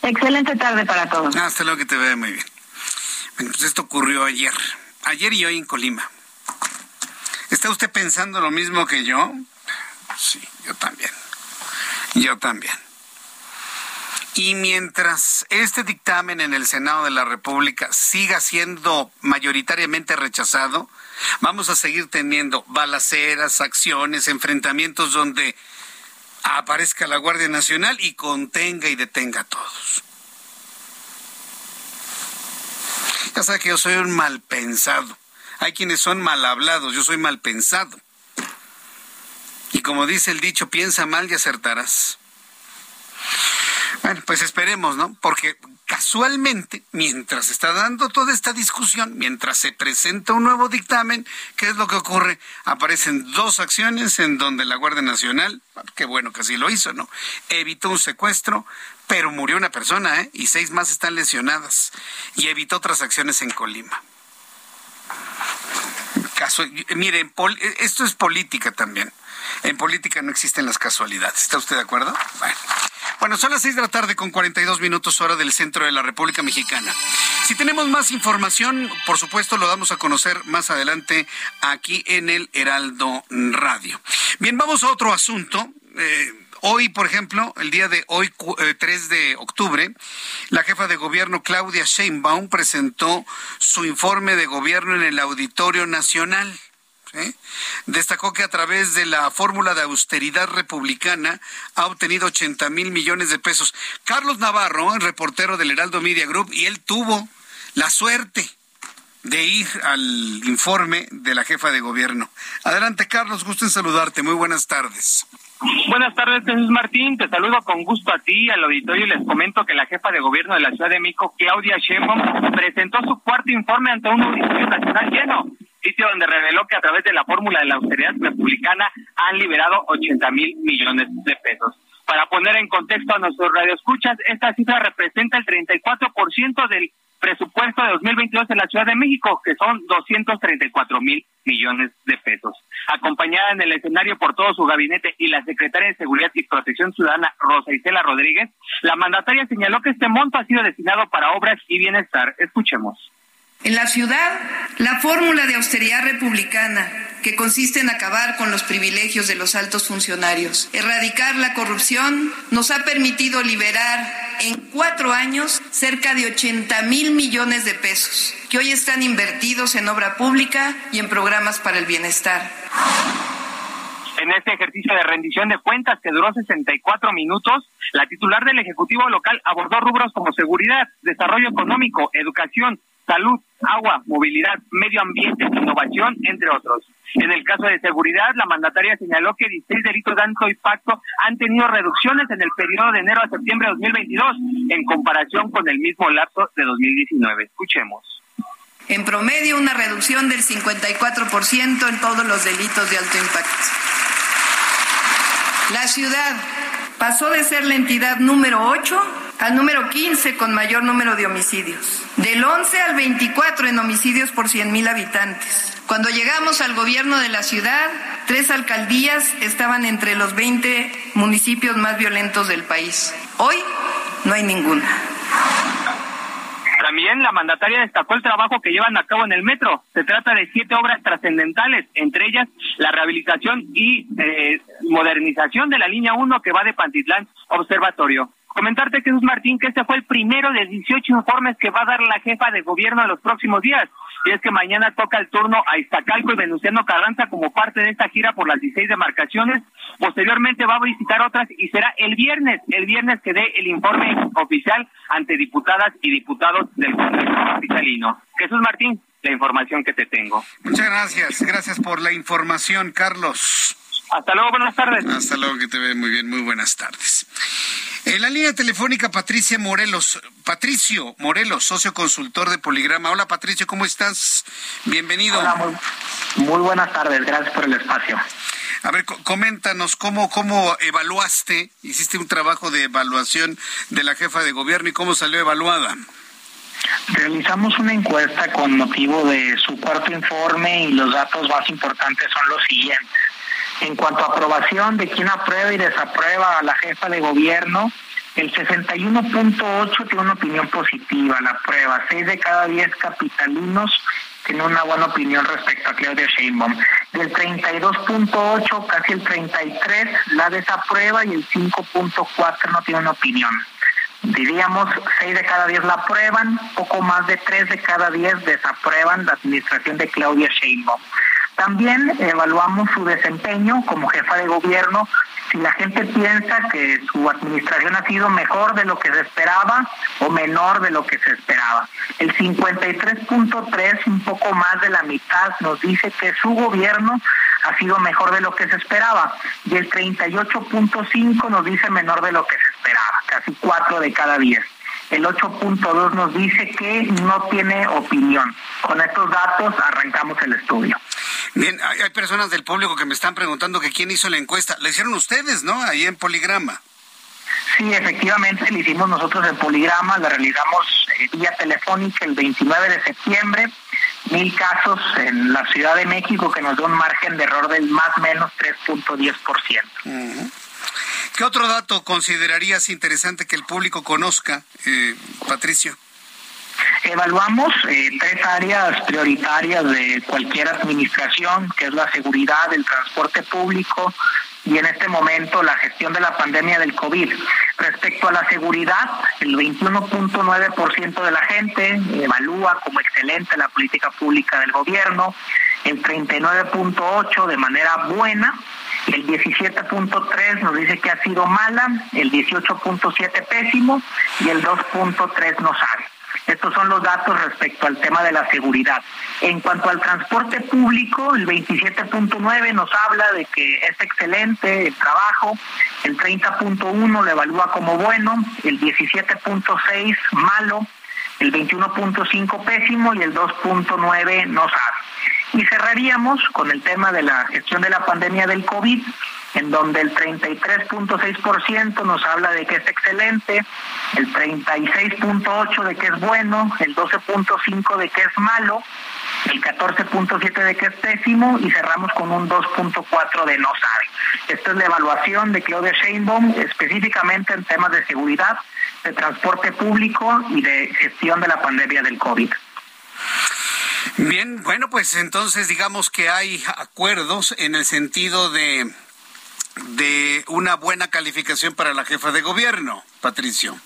Excelente tarde para todos.
Hasta luego que te vea muy bien. Bueno, pues esto ocurrió ayer. Ayer y hoy en Colima. ¿Está usted pensando lo mismo que yo? Sí, yo también. Yo también. Y mientras este dictamen en el Senado de la República siga siendo mayoritariamente rechazado, vamos a seguir teniendo balaceras, acciones, enfrentamientos donde aparezca la Guardia Nacional y contenga y detenga a todos. Ya sabe que yo soy un mal pensado. Hay quienes son mal hablados, yo soy mal pensado. Y como dice el dicho, piensa mal y acertarás. Bueno, pues esperemos, ¿no? Porque casualmente, mientras está dando toda esta discusión, mientras se presenta un nuevo dictamen, ¿qué es lo que ocurre? Aparecen dos acciones en donde la Guardia Nacional, qué bueno que así lo hizo, ¿no? Evitó un secuestro, pero murió una persona, ¿eh? Y seis más están lesionadas. Y evitó otras acciones en Colima. Caso, miren, esto es política también. En política no existen las casualidades. ¿Está usted de acuerdo? Bueno. Bueno, son las seis de la tarde con 42 minutos hora del centro de la República Mexicana. Si tenemos más información, por supuesto, lo damos a conocer más adelante aquí en el Heraldo Radio. Bien, vamos a otro asunto. Eh, Hoy, por ejemplo, el día de hoy, 3 eh, de octubre, la jefa de gobierno Claudia Sheinbaum presentó su informe de gobierno en el Auditorio Nacional. Destacó que a través de la fórmula de austeridad republicana ha obtenido 80 mil millones de pesos. Carlos Navarro, el reportero del Heraldo Media Group, y él tuvo la suerte de ir al informe de la jefa de gobierno. Adelante, Carlos, gusto en saludarte. Muy buenas tardes.
Buenas tardes, Jesús Martín. Te saludo con gusto a ti, al auditorio, y les comento que la jefa de gobierno de la Ciudad de México, Claudia Sheinbaum, presentó su cuarto informe ante un auditorio nacional lleno, sitio donde reveló que a través de la fórmula de la austeridad republicana han liberado 80 mil millones de pesos. Para poner en contexto a nuestros radioescuchas, esta cifra representa el 34% del presupuesto de 2022 en la Ciudad de México, que son 234 mil millones de pesos. Acompañada en el escenario por todo su gabinete y la secretaria de Seguridad y Protección Ciudadana, Rosa Isela Rodríguez, la mandataria señaló que este monto ha sido destinado para obras y bienestar. Escuchemos.
En la ciudad, la fórmula de austeridad republicana, que consiste en acabar con los privilegios de los altos funcionarios, erradicar la corrupción, nos ha permitido liberar en cuatro años cerca de 80 mil millones de pesos, que hoy están invertidos en obra pública y en programas para el bienestar.
En este ejercicio de rendición de cuentas que duró 64 minutos, la titular del Ejecutivo local abordó rubros como seguridad, desarrollo económico, educación, salud, agua, movilidad, medio ambiente, innovación, entre otros. En el caso de seguridad, la mandataria señaló que 16 delitos de alto impacto han tenido reducciones en el periodo de enero a septiembre de 2022 en comparación con el mismo lapso de 2019. Escuchemos.
En promedio, una reducción del 54% en todos los delitos de alto impacto. La ciudad pasó de ser la entidad número 8 al número 15 con mayor número de homicidios, del 11 al 24 en homicidios por 100.000 habitantes. Cuando llegamos al gobierno de la ciudad, tres alcaldías estaban entre los 20 municipios más violentos del país. Hoy no hay ninguna.
También la mandataria destacó el trabajo que llevan a cabo en el metro. Se trata de siete obras trascendentales, entre ellas la rehabilitación y eh, modernización de la línea 1 que va de Pantitlán Observatorio. Comentarte, Jesús Martín, que este fue el primero de 18 informes que va a dar la jefa de gobierno en los próximos días. Y es que mañana toca el turno a Iztacalco y Venustiano Carranza como parte de esta gira por las 16 demarcaciones. Posteriormente va a visitar otras y será el viernes, el viernes que dé el informe oficial ante diputadas y diputados del Congreso Capitalino. Jesús Martín, la información que te tengo.
Muchas gracias, gracias por la información, Carlos.
Hasta luego, buenas tardes.
Hasta luego, que te ve muy bien, muy buenas tardes. En la línea telefónica, Patricia Morelos. Patricio Morelos, socio consultor de Poligrama. Hola, Patricio, ¿cómo estás? Bienvenido.
Hola, muy, buenas tardes. Gracias por el espacio.
A ver, coméntanos cómo, cómo evaluaste, hiciste un trabajo de evaluación de la jefa de gobierno y cómo salió evaluada.
Realizamos una encuesta con motivo de su cuarto informe y los datos más importantes son los siguientes. En cuanto a aprobación de quién aprueba y desaprueba a la jefa de gobierno, el 61.8 tiene una opinión positiva, la prueba. 6 de cada 10 capitalinos tienen una buena opinión respecto a Claudia Sheinbaum. Del 32.8, casi el 33 la desaprueba y el 5.4 no tiene una opinión. Diríamos 6 de cada 10 la aprueban, poco más de 3 de cada 10 desaprueban la administración de Claudia Sheinbaum. También evaluamos su desempeño como jefa de gobierno. Si la gente piensa que su administración ha sido mejor de lo que se esperaba o menor de lo que se esperaba. El 53.3, un poco más de la mitad, nos dice que su gobierno ha sido mejor de lo que se esperaba. Y el 38.5 nos dice menor de lo que se esperaba, casi 4 de cada 10 el 8.2 nos dice que no tiene opinión. Con estos datos arrancamos el estudio.
Bien, hay, personas del público que me están preguntando que quién hizo la encuesta. La hicieron ustedes, ¿no? Ahí en Poligrama.
Sí, efectivamente, la hicimos nosotros en Poligrama, la realizamos eh, vía telefónica el 29 de septiembre, mil casos en la Ciudad de México que nos da un margen de error del más o menos 3.10%.
¿Qué otro dato considerarías interesante que el público conozca, eh, Patricio?
Evaluamos eh, tres áreas prioritarias de cualquier administración, que es la seguridad, el transporte público y en este momento la gestión de la pandemia del COVID. Respecto a la seguridad, el 21.9% de la gente evalúa como excelente la política pública del gobierno, el 39.8% de manera buena, el 17.3 nos dice que ha sido mala, el 18.7 pésimo y el 2.3 no sabe. Estos son los datos respecto al tema de la seguridad. En cuanto al transporte público, el 27.9 nos habla de que es excelente el trabajo, el 30.1 lo evalúa como bueno, el 17.6 malo, el 21.5 pésimo y el 2.9 no sabe. Y cerraríamos con el tema de la gestión de la pandemia del COVID, en donde el 33.6% nos habla de que es excelente, el 36.8% de que es bueno, el 12.5% de que es malo, el 14.7% de que es pésimo y cerramos con un 2.4% de no sabe. Esta es la evaluación de Claudia Sheinbaum específicamente en temas de seguridad, de transporte público y de gestión de la pandemia del COVID.
Bien, bueno, pues entonces digamos que hay acuerdos en el sentido de, de una buena calificación para la jefa de gobierno, Patricio.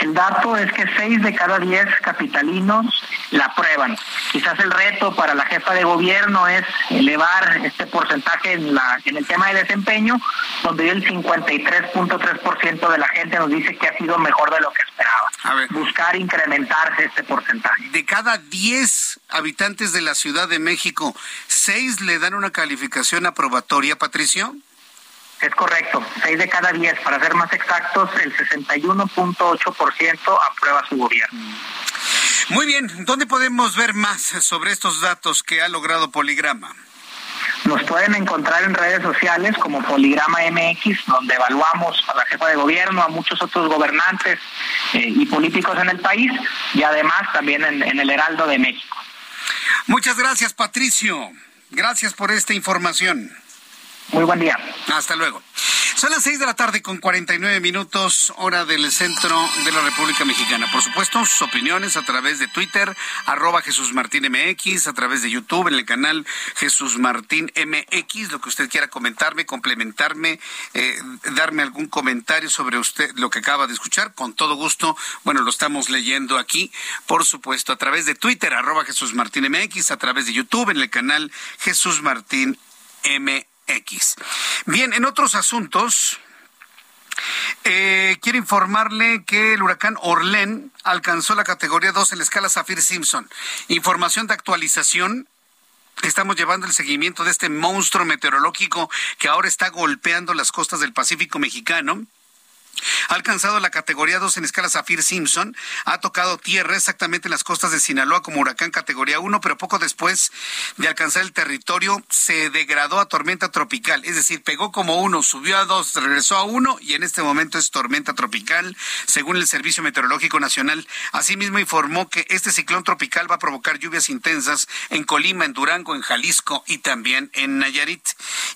El dato es que seis de cada diez capitalinos la aprueban. Quizás el reto para la jefa de gobierno es elevar este porcentaje en, la, en el tema de desempeño, donde el 53.3% de la gente nos dice que ha sido mejor de lo que esperaba. Buscar incrementar este porcentaje.
De cada diez habitantes de la Ciudad de México, ¿seis le dan una calificación aprobatoria, Patricio?
Es correcto, 6 de cada 10, para ser más exactos, el 61.8% aprueba su gobierno.
Muy bien, ¿dónde podemos ver más sobre estos datos que ha logrado Poligrama?
Nos pueden encontrar en redes sociales como Poligrama MX, donde evaluamos a la jefa de gobierno, a muchos otros gobernantes eh, y políticos en el país y además también en, en el Heraldo de México.
Muchas gracias, Patricio. Gracias por esta información.
Muy buen día.
Hasta luego. Son las seis de la tarde con 49 minutos, hora del centro de la República Mexicana. Por supuesto, sus opiniones a través de Twitter, arroba Jesús Martín MX, a través de YouTube, en el canal Jesús Martín MX, lo que usted quiera comentarme, complementarme, eh, darme algún comentario sobre usted, lo que acaba de escuchar, con todo gusto. Bueno, lo estamos leyendo aquí, por supuesto, a través de Twitter, arroba Jesús Martín MX, a través de YouTube, en el canal Jesús Martín MX. X. Bien, en otros asuntos, eh, quiero informarle que el huracán Orlén alcanzó la categoría 2 en la escala Zafir Simpson. Información de actualización. Estamos llevando el seguimiento de este monstruo meteorológico que ahora está golpeando las costas del Pacífico mexicano. Ha alcanzado la categoría 2 en escala Zafir Simpson. Ha tocado tierra exactamente en las costas de Sinaloa como huracán categoría 1, pero poco después de alcanzar el territorio se degradó a tormenta tropical. Es decir, pegó como 1, subió a 2, regresó a 1 y en este momento es tormenta tropical, según el Servicio Meteorológico Nacional. Asimismo informó que este ciclón tropical va a provocar lluvias intensas en Colima, en Durango, en Jalisco y también en Nayarit.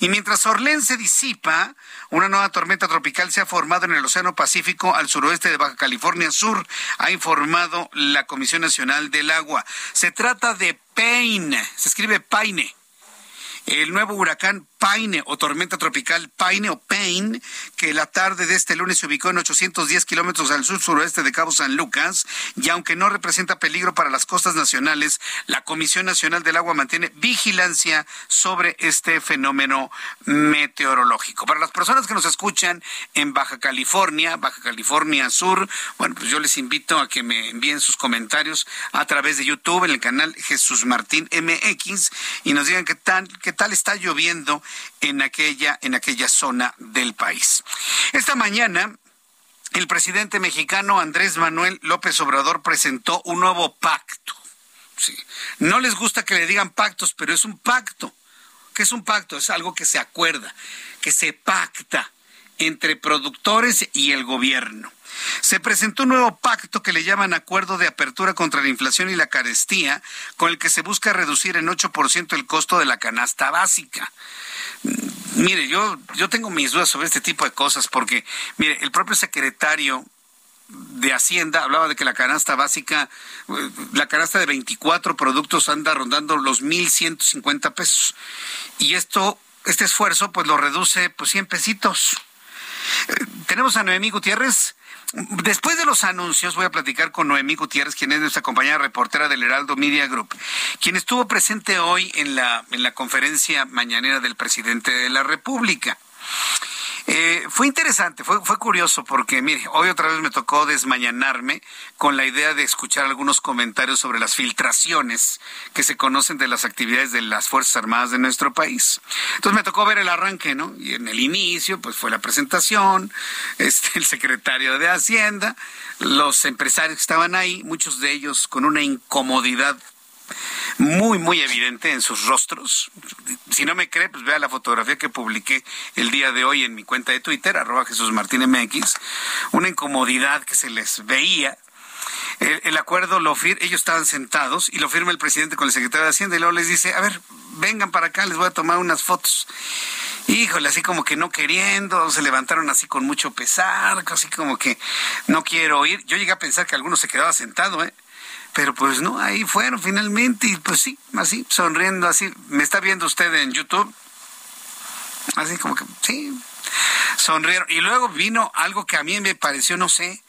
Y mientras Orlén se disipa, una nueva tormenta tropical se ha formado en el Océano Pacífico al suroeste de Baja California Sur, ha informado la Comisión Nacional del Agua. Se trata de Paine, se escribe Paine. El nuevo huracán Paine o tormenta tropical Paine o Paine, que la tarde de este lunes se ubicó en 810 kilómetros al sur suroeste de Cabo San Lucas, y aunque no representa peligro para las costas nacionales, la Comisión Nacional del Agua mantiene vigilancia sobre este fenómeno meteorológico. Para las personas que nos escuchan en Baja California, Baja California Sur, bueno, pues yo les invito a que me envíen sus comentarios a través de YouTube en el canal Jesús Martín MX y nos digan qué tal, qué tal está lloviendo en aquella, en aquella zona del país. Esta mañana, el presidente mexicano Andrés Manuel López Obrador presentó un nuevo pacto. No les gusta que le digan pactos, pero es un pacto. ¿Qué es un pacto? Es algo que se acuerda, que se pacta entre productores y el gobierno. Se presentó un nuevo pacto que le llaman Acuerdo de Apertura contra la Inflación y la Carestía, con el que se busca reducir en 8% el costo de la canasta básica. Mire, yo, yo tengo mis dudas sobre este tipo de cosas porque, mire, el propio secretario de Hacienda hablaba de que la canasta básica, la canasta de 24 productos anda rondando los 1.150 pesos. Y esto este esfuerzo pues lo reduce pues 100 pesitos. Eh, tenemos a Noemí Gutiérrez. Después de los anuncios, voy a platicar con Noemí Gutiérrez, quien es nuestra compañera reportera del Heraldo Media Group, quien estuvo presente hoy en la, en la conferencia mañanera del presidente de la República. Eh, fue interesante, fue, curioso porque, mire, hoy otra vez me tocó desmañanarme con la idea de escuchar algunos comentarios sobre las filtraciones que se conocen de las actividades de las Fuerzas Armadas de nuestro país. Entonces me tocó ver el arranque, ¿no? Y en el inicio, pues fue la presentación, [LAUGHS] este, el secretario de Hacienda, los empresarios que estaban ahí, muchos de ellos con una incomodidad muy, muy evidente en sus rostros. Si no me cree, pues vea la fotografía que publiqué el día de hoy en mi cuenta de Twitter, arroba Jesús Martínez MX, una incomodidad que se les veía. El, acuerdo lo firma, ellos estaban sentados y lo firma el presidente con el secretario de Hacienda y luego les dice, a ver, vengan para acá, les voy a tomar unas fotos. Híjole, así como que no queriendo, se levantaron así con mucho pesar, así como que no quiero ir. Yo llegué a pensar que alguno se quedaba sentado, ¿eh? Pero pues no, ahí fueron finalmente y pues sí, así, sonriendo, así. ¿Me está viendo usted en YouTube? Así como que, sí, sonrieron. Y luego vino algo que a mí me pareció, no sé,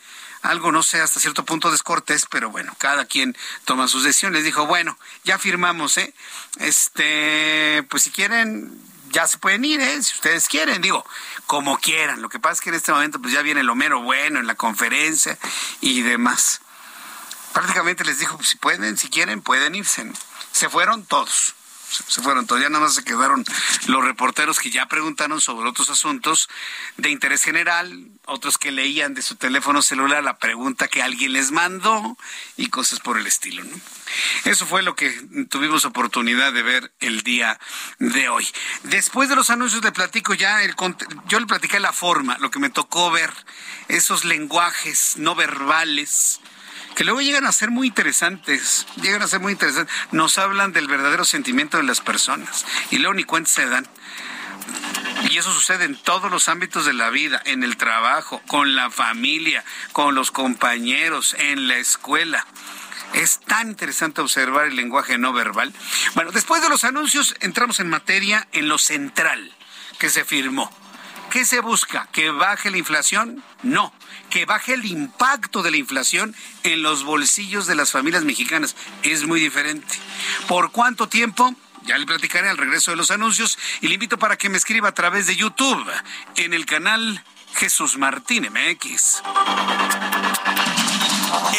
algo, no sé, hasta cierto punto descortés, pero bueno, cada quien toma sus decisiones. Dijo, bueno, ya firmamos, ¿eh? Este, pues si quieren, ya se pueden ir, ¿eh? Si ustedes quieren, digo, como quieran. Lo que pasa es que en este momento, pues ya viene el Homero Bueno en la conferencia y demás prácticamente les dijo, si pueden, si quieren, pueden irse. Se fueron todos. Se fueron todos, ya nada más se quedaron los reporteros que ya preguntaron sobre otros asuntos de interés general, otros que leían de su teléfono celular la pregunta que alguien les mandó y cosas por el estilo. ¿no? Eso fue lo que tuvimos oportunidad de ver el día de hoy. Después de los anuncios le platico ya, el, yo le platiqué la forma, lo que me tocó ver, esos lenguajes no verbales que luego llegan a ser muy interesantes, llegan a ser muy interesantes. Nos hablan del verdadero sentimiento de las personas y luego ni cuenta se dan. Y eso sucede en todos los ámbitos de la vida, en el trabajo, con la familia, con los compañeros, en la escuela. Es tan interesante observar el lenguaje no verbal. Bueno, después de los anuncios entramos en materia en lo central que se firmó. ¿Qué se busca? ¿Que baje la inflación? No que baje el impacto de la inflación en los bolsillos de las familias mexicanas. Es muy diferente. ¿Por cuánto tiempo? Ya le platicaré al regreso de los anuncios y le invito para que me escriba a través de YouTube en el canal Jesús Martín MX.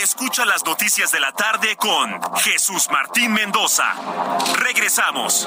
Escucha las noticias de la tarde con Jesús Martín Mendoza. Regresamos.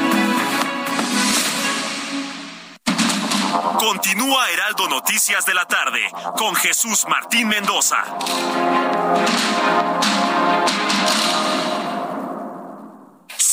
Continúa Heraldo Noticias de la tarde con Jesús Martín Mendoza.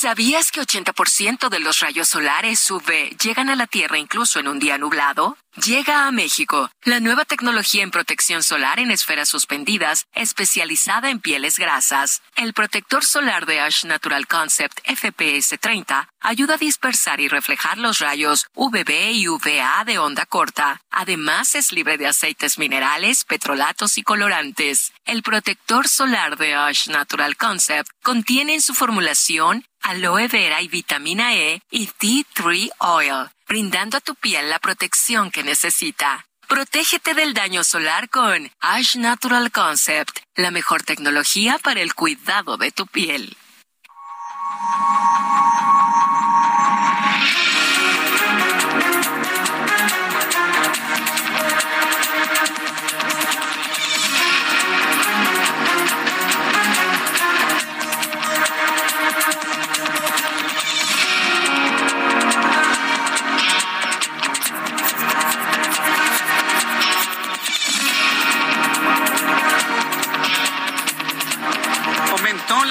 ¿Sabías que 80% de los rayos solares UV llegan a la Tierra incluso en un día nublado? Llega a México la nueva tecnología en protección solar en esferas suspendidas, especializada en pieles grasas. El protector solar de Ash Natural Concept FPS 30 ayuda a dispersar y reflejar los rayos UVB y UVA de onda corta. Además, es libre de aceites minerales, petrolatos y colorantes. El protector solar de Ash Natural Concept contiene en su formulación aloe vera y vitamina E y Tea Tree Oil, brindando a tu piel la protección que necesita. Protégete del daño solar con Ash Natural Concept, la mejor tecnología para el cuidado de tu piel.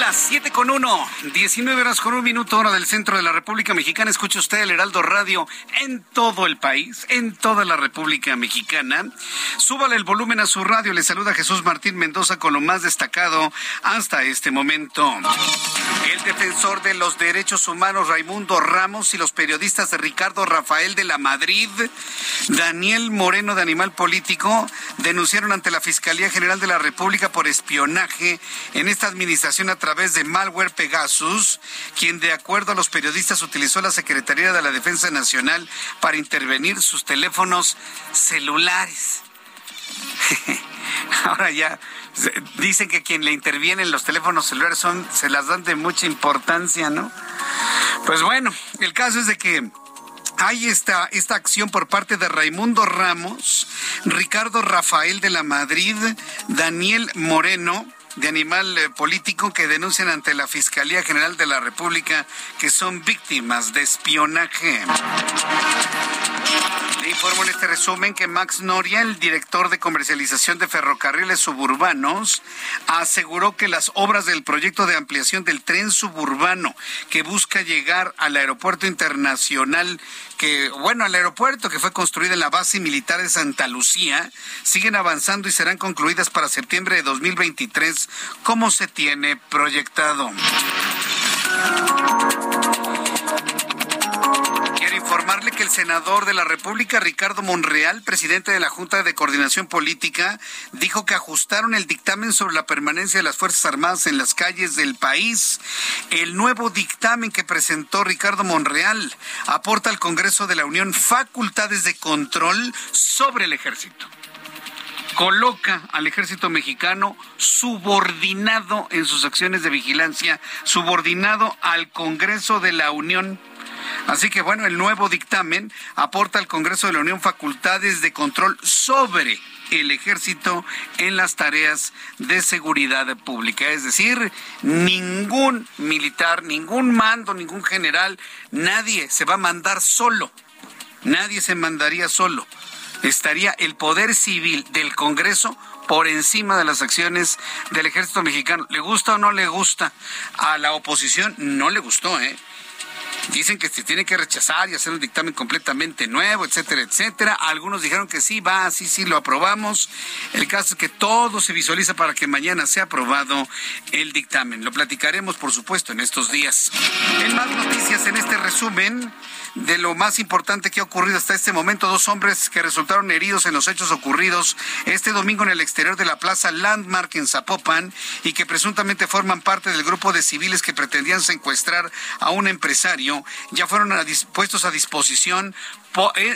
Las 7 con 1, 19 horas con un minuto, hora del centro de la República Mexicana. Escucha usted el Heraldo Radio en todo el país, en toda la República Mexicana. Súbale el volumen a su radio. Le saluda Jesús Martín Mendoza con lo más destacado hasta este momento. El defensor de los derechos humanos Raimundo Ramos y los periodistas de Ricardo Rafael de la Madrid, Daniel Moreno de Animal Político, denunciaron ante la Fiscalía General de la República por espionaje en esta administración a través de malware Pegasus, quien de acuerdo a los periodistas utilizó la Secretaría de la Defensa Nacional para intervenir sus teléfonos celulares. [LAUGHS] Ahora ya dicen que quien le interviene en los teléfonos celulares son se las dan de mucha importancia, ¿no? Pues bueno, el caso es de que hay esta, esta acción por parte de Raimundo Ramos, Ricardo Rafael de la Madrid, Daniel Moreno, de animal eh, político que denuncian ante la Fiscalía General de la República que son víctimas de espionaje. Le informo en este resumen que Max Noria, el director de comercialización de ferrocarriles suburbanos, aseguró que las obras del proyecto de ampliación del tren suburbano que busca llegar al aeropuerto internacional que, bueno, al aeropuerto que fue construido en la base militar de Santa Lucía, siguen avanzando y serán concluidas para septiembre de 2023, como se tiene proyectado que el senador de la República, Ricardo Monreal, presidente de la Junta de Coordinación Política, dijo que ajustaron el dictamen sobre la permanencia de las Fuerzas Armadas en las calles del país. El nuevo dictamen que presentó Ricardo Monreal aporta al Congreso de la Unión facultades de control sobre el ejército coloca al ejército mexicano subordinado en sus acciones de vigilancia, subordinado al Congreso de la Unión Así que bueno, el nuevo dictamen aporta al Congreso de la Unión facultades de control sobre el ejército en las tareas de seguridad pública. Es decir, ningún militar, ningún mando, ningún general, nadie se va a mandar solo. Nadie se mandaría solo. Estaría el poder civil del Congreso por encima de las acciones del ejército mexicano. ¿Le gusta o no le gusta? A la oposición no le gustó, ¿eh? Dicen que se tiene que rechazar y hacer un dictamen completamente nuevo, etcétera, etcétera. Algunos dijeron que sí, va, sí, sí, lo aprobamos. El caso es que todo se visualiza para que mañana sea aprobado el dictamen. Lo platicaremos, por supuesto, en estos días. En más noticias, en este resumen, de lo más importante que ha ocurrido hasta este momento. Dos hombres que resultaron heridos en los hechos ocurridos este domingo en el exterior de la Plaza Landmark en Zapopan y que presuntamente forman parte del grupo de civiles que pretendían secuestrar a un empresario, ya fueron puestos a disposición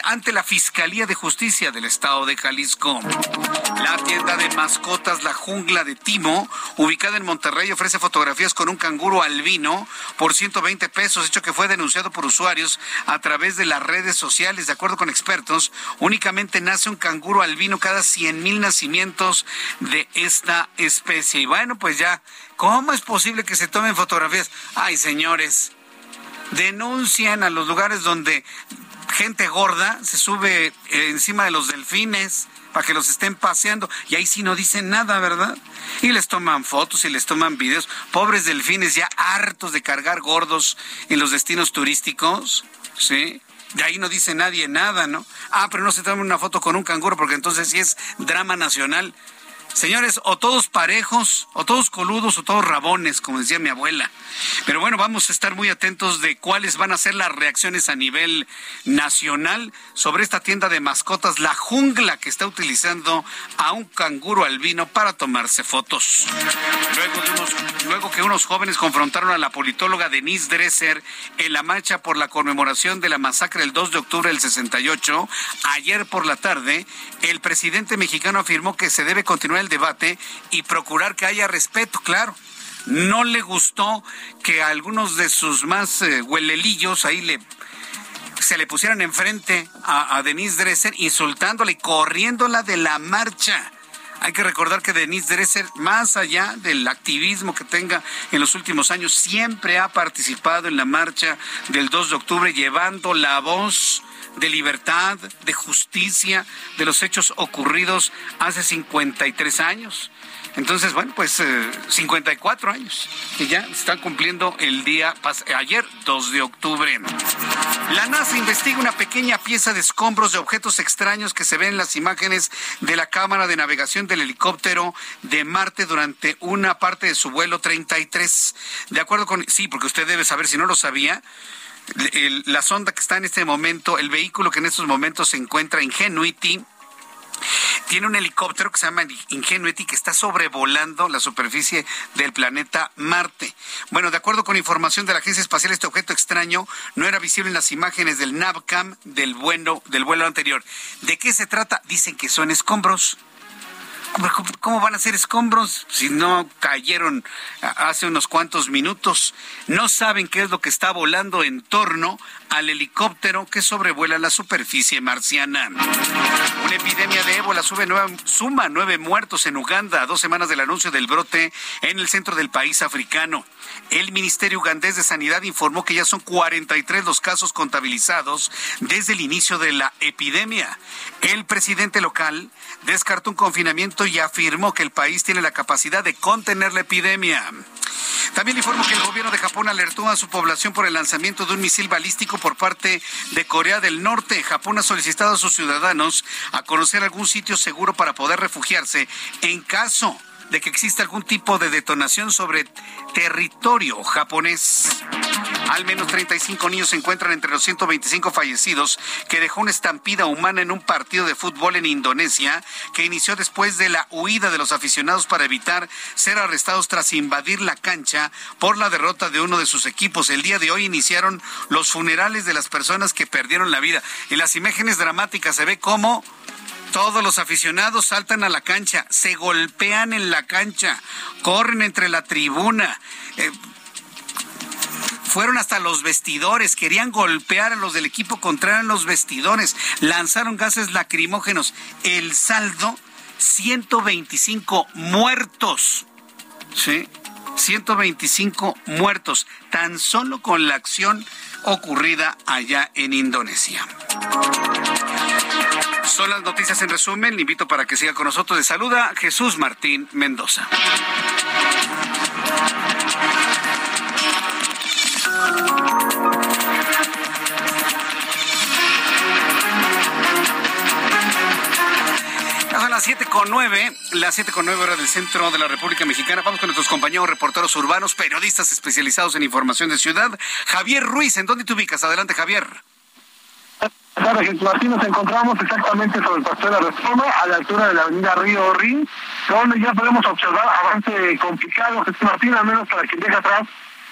ante la Fiscalía de Justicia del Estado de Jalisco. La tienda de mascotas La Jungla de Timo, ubicada en Monterrey, ofrece fotografías con un canguro albino por 120 pesos, hecho que fue denunciado por usuarios a través de las redes sociales. De acuerdo con expertos, únicamente nace un canguro albino cada 100 mil nacimientos de esta especie. Y bueno, pues ya, ¿cómo es posible que se tomen fotografías? Ay, señores denuncian a los lugares donde gente gorda se sube eh, encima de los delfines para que los estén paseando y ahí sí no dicen nada, ¿verdad? Y les toman fotos y les toman videos. Pobres delfines ya hartos de cargar gordos en los destinos turísticos, ¿sí? De ahí no dice nadie nada, ¿no? Ah, pero no se toman una foto con un canguro porque entonces sí es drama nacional. Señores, o todos parejos, o todos coludos, o todos rabones, como decía mi abuela. Pero bueno, vamos a estar muy atentos de cuáles van a ser las reacciones a nivel nacional sobre esta tienda de mascotas, La Jungla, que está utilizando a un canguro albino para tomarse fotos. Luego, que unos jóvenes confrontaron a la politóloga Denise Dresser en la marcha por la conmemoración de la masacre del 2 de octubre del 68, ayer por la tarde, el presidente mexicano afirmó que se debe continuar el debate y procurar que haya respeto, claro. No le gustó que algunos de sus más eh, huelelillos ahí le se le pusieran enfrente a, a Denise Dresser insultándola y corriéndola de la marcha. Hay que recordar que Denise Dresser, más allá del activismo que tenga en los últimos años, siempre ha participado en la marcha del 2 de octubre llevando la voz de libertad, de justicia, de los hechos ocurridos hace 53 años. Entonces, bueno, pues 54 eh, años que ya están cumpliendo el día ayer, 2 de octubre. La NASA investiga una pequeña pieza de escombros de objetos extraños que se ven en las imágenes de la cámara de navegación del helicóptero de Marte durante una parte de su vuelo 33. De acuerdo con, sí, porque usted debe saber, si no lo sabía, la sonda que está en este momento, el vehículo que en estos momentos se encuentra Ingenuity, tiene un helicóptero que se llama Ingenuity que está sobrevolando la superficie del planeta Marte. Bueno, de acuerdo con información de la Agencia Espacial, este objeto extraño no era visible en las imágenes del NAVCAM del vuelo, del vuelo anterior. ¿De qué se trata? Dicen que son escombros. ¿Cómo van a ser escombros si no cayeron hace unos cuantos minutos? No saben qué es lo que está volando en torno al helicóptero que sobrevuela la superficie marciana. Una epidemia de ébola suma nueve muertos en Uganda a dos semanas del anuncio del brote en el centro del país africano. El Ministerio Ugandés de Sanidad informó que ya son 43 los casos contabilizados desde el inicio de la epidemia. El presidente local descartó un confinamiento y afirmó que el país tiene la capacidad de contener la epidemia. También informó que el gobierno de Japón alertó a su población por el lanzamiento de un misil balístico por parte de Corea del Norte. Japón ha solicitado a sus ciudadanos a conocer algún sitio seguro para poder refugiarse en caso de que exista algún tipo de detonación sobre territorio japonés. Al menos 35 niños se encuentran entre los 125 fallecidos que dejó una estampida humana en un partido de fútbol en Indonesia que inició después de la huida de los aficionados para evitar ser arrestados tras invadir la cancha por la derrota de uno de sus equipos. El día de hoy iniciaron los funerales de las personas que perdieron la vida. En las imágenes dramáticas se ve cómo todos los aficionados saltan a la cancha, se golpean en la cancha, corren entre la tribuna. Eh, fueron hasta los vestidores, querían golpear a los del equipo contrario en los vestidores, lanzaron gases lacrimógenos. El saldo, 125 muertos. ¿Sí? 125 muertos, tan solo con la acción ocurrida allá en Indonesia. Son las noticias en resumen. Le invito para que siga con nosotros. De saluda Jesús Martín Mendoza. Son las siete con nueve, las siete con nueve horas del centro de la República Mexicana. Vamos con nuestros compañeros reporteros urbanos, periodistas especializados en información de ciudad. Javier Ruiz, ¿en dónde te ubicas? Adelante, Javier.
Martín, nos encontramos exactamente sobre el Paseo de Reforma, a la altura de la avenida Río Rin, donde ya podemos observar avance complicado, Jesús Martín, al menos para quien deja atrás